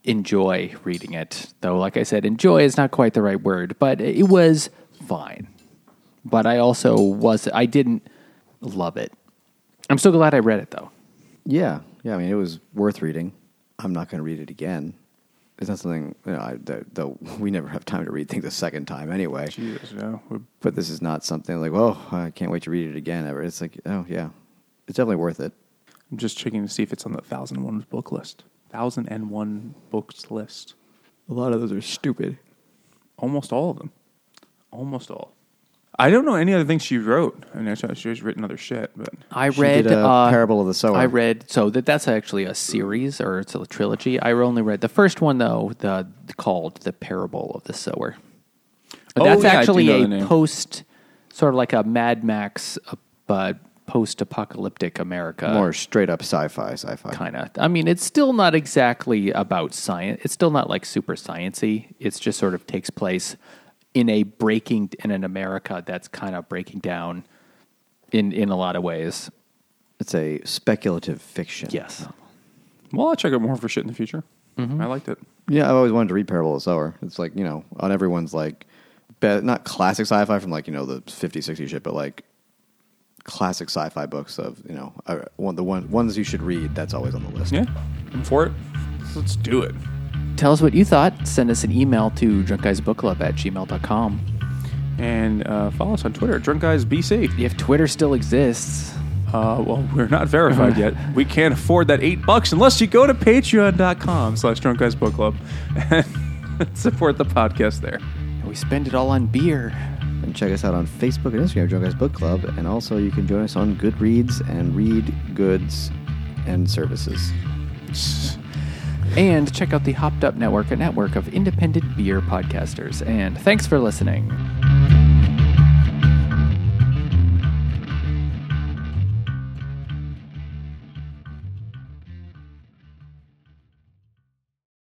enjoy reading it? Though like I said, enjoy is not quite the right word, but it was fine. But I also was I didn't love it. I'm so glad I read it though. Yeah, yeah. I mean, it was worth reading. I'm not going to read it again. It's not something you know. I, that, though we never have time to read things a second time anyway. Jesus, no. But this is not something like, oh, I can't wait to read it again. Ever. It's like, oh yeah, it's definitely worth it. I'm just checking to see if it's on the thousand and one book list. Thousand and one books list. A lot of those are stupid. Almost all of them. Almost all. I don't know any other things she wrote. I mean, she- she's written other shit, but I She read did, uh, uh, Parable of the Sower. I read so that that's actually a series or it's a trilogy. I only read the first one though, the called the Parable of the Sower. Oh, that's yeah, I do actually know the a name. post, sort of like a Mad Max, uh, but post-apocalyptic America. More straight up sci-fi, sci-fi. kind of. I mean, it's still not exactly about science. It's still not like super sciency. It's just sort of takes place in a breaking in an America that's kind of breaking down in in a lot of ways. It's a speculative fiction. Yes. well, I'll check out more for shit in the future. Mm-hmm. I liked it. Yeah, I've always wanted to read Parable of the Sower. It's like, you know, on everyone's like, be- not classic sci fi from like, you know, the 50, 60 shit, but like classic sci fi books of, you know, uh, one, the one, ones you should read. That's always on the list. Yeah, I'm for it. Let's do it. Tell us what you thought. Send us an email to drunkguysbookclub at gmail.com. And uh, follow us on Twitter, Drunk Guys BC. If Twitter still exists, Uh, well, we're not verified yet. <laughs> We can't afford that eight bucks unless you go to patreon.com slash drunk guys book club <laughs> and support the podcast there. we spend it all on beer. And check us out on Facebook and Instagram, Drunk Guys Book Club. And also you can join us on Goodreads and read goods and services. And check out the Hopped Up Network, a network of independent beer podcasters. And thanks for listening.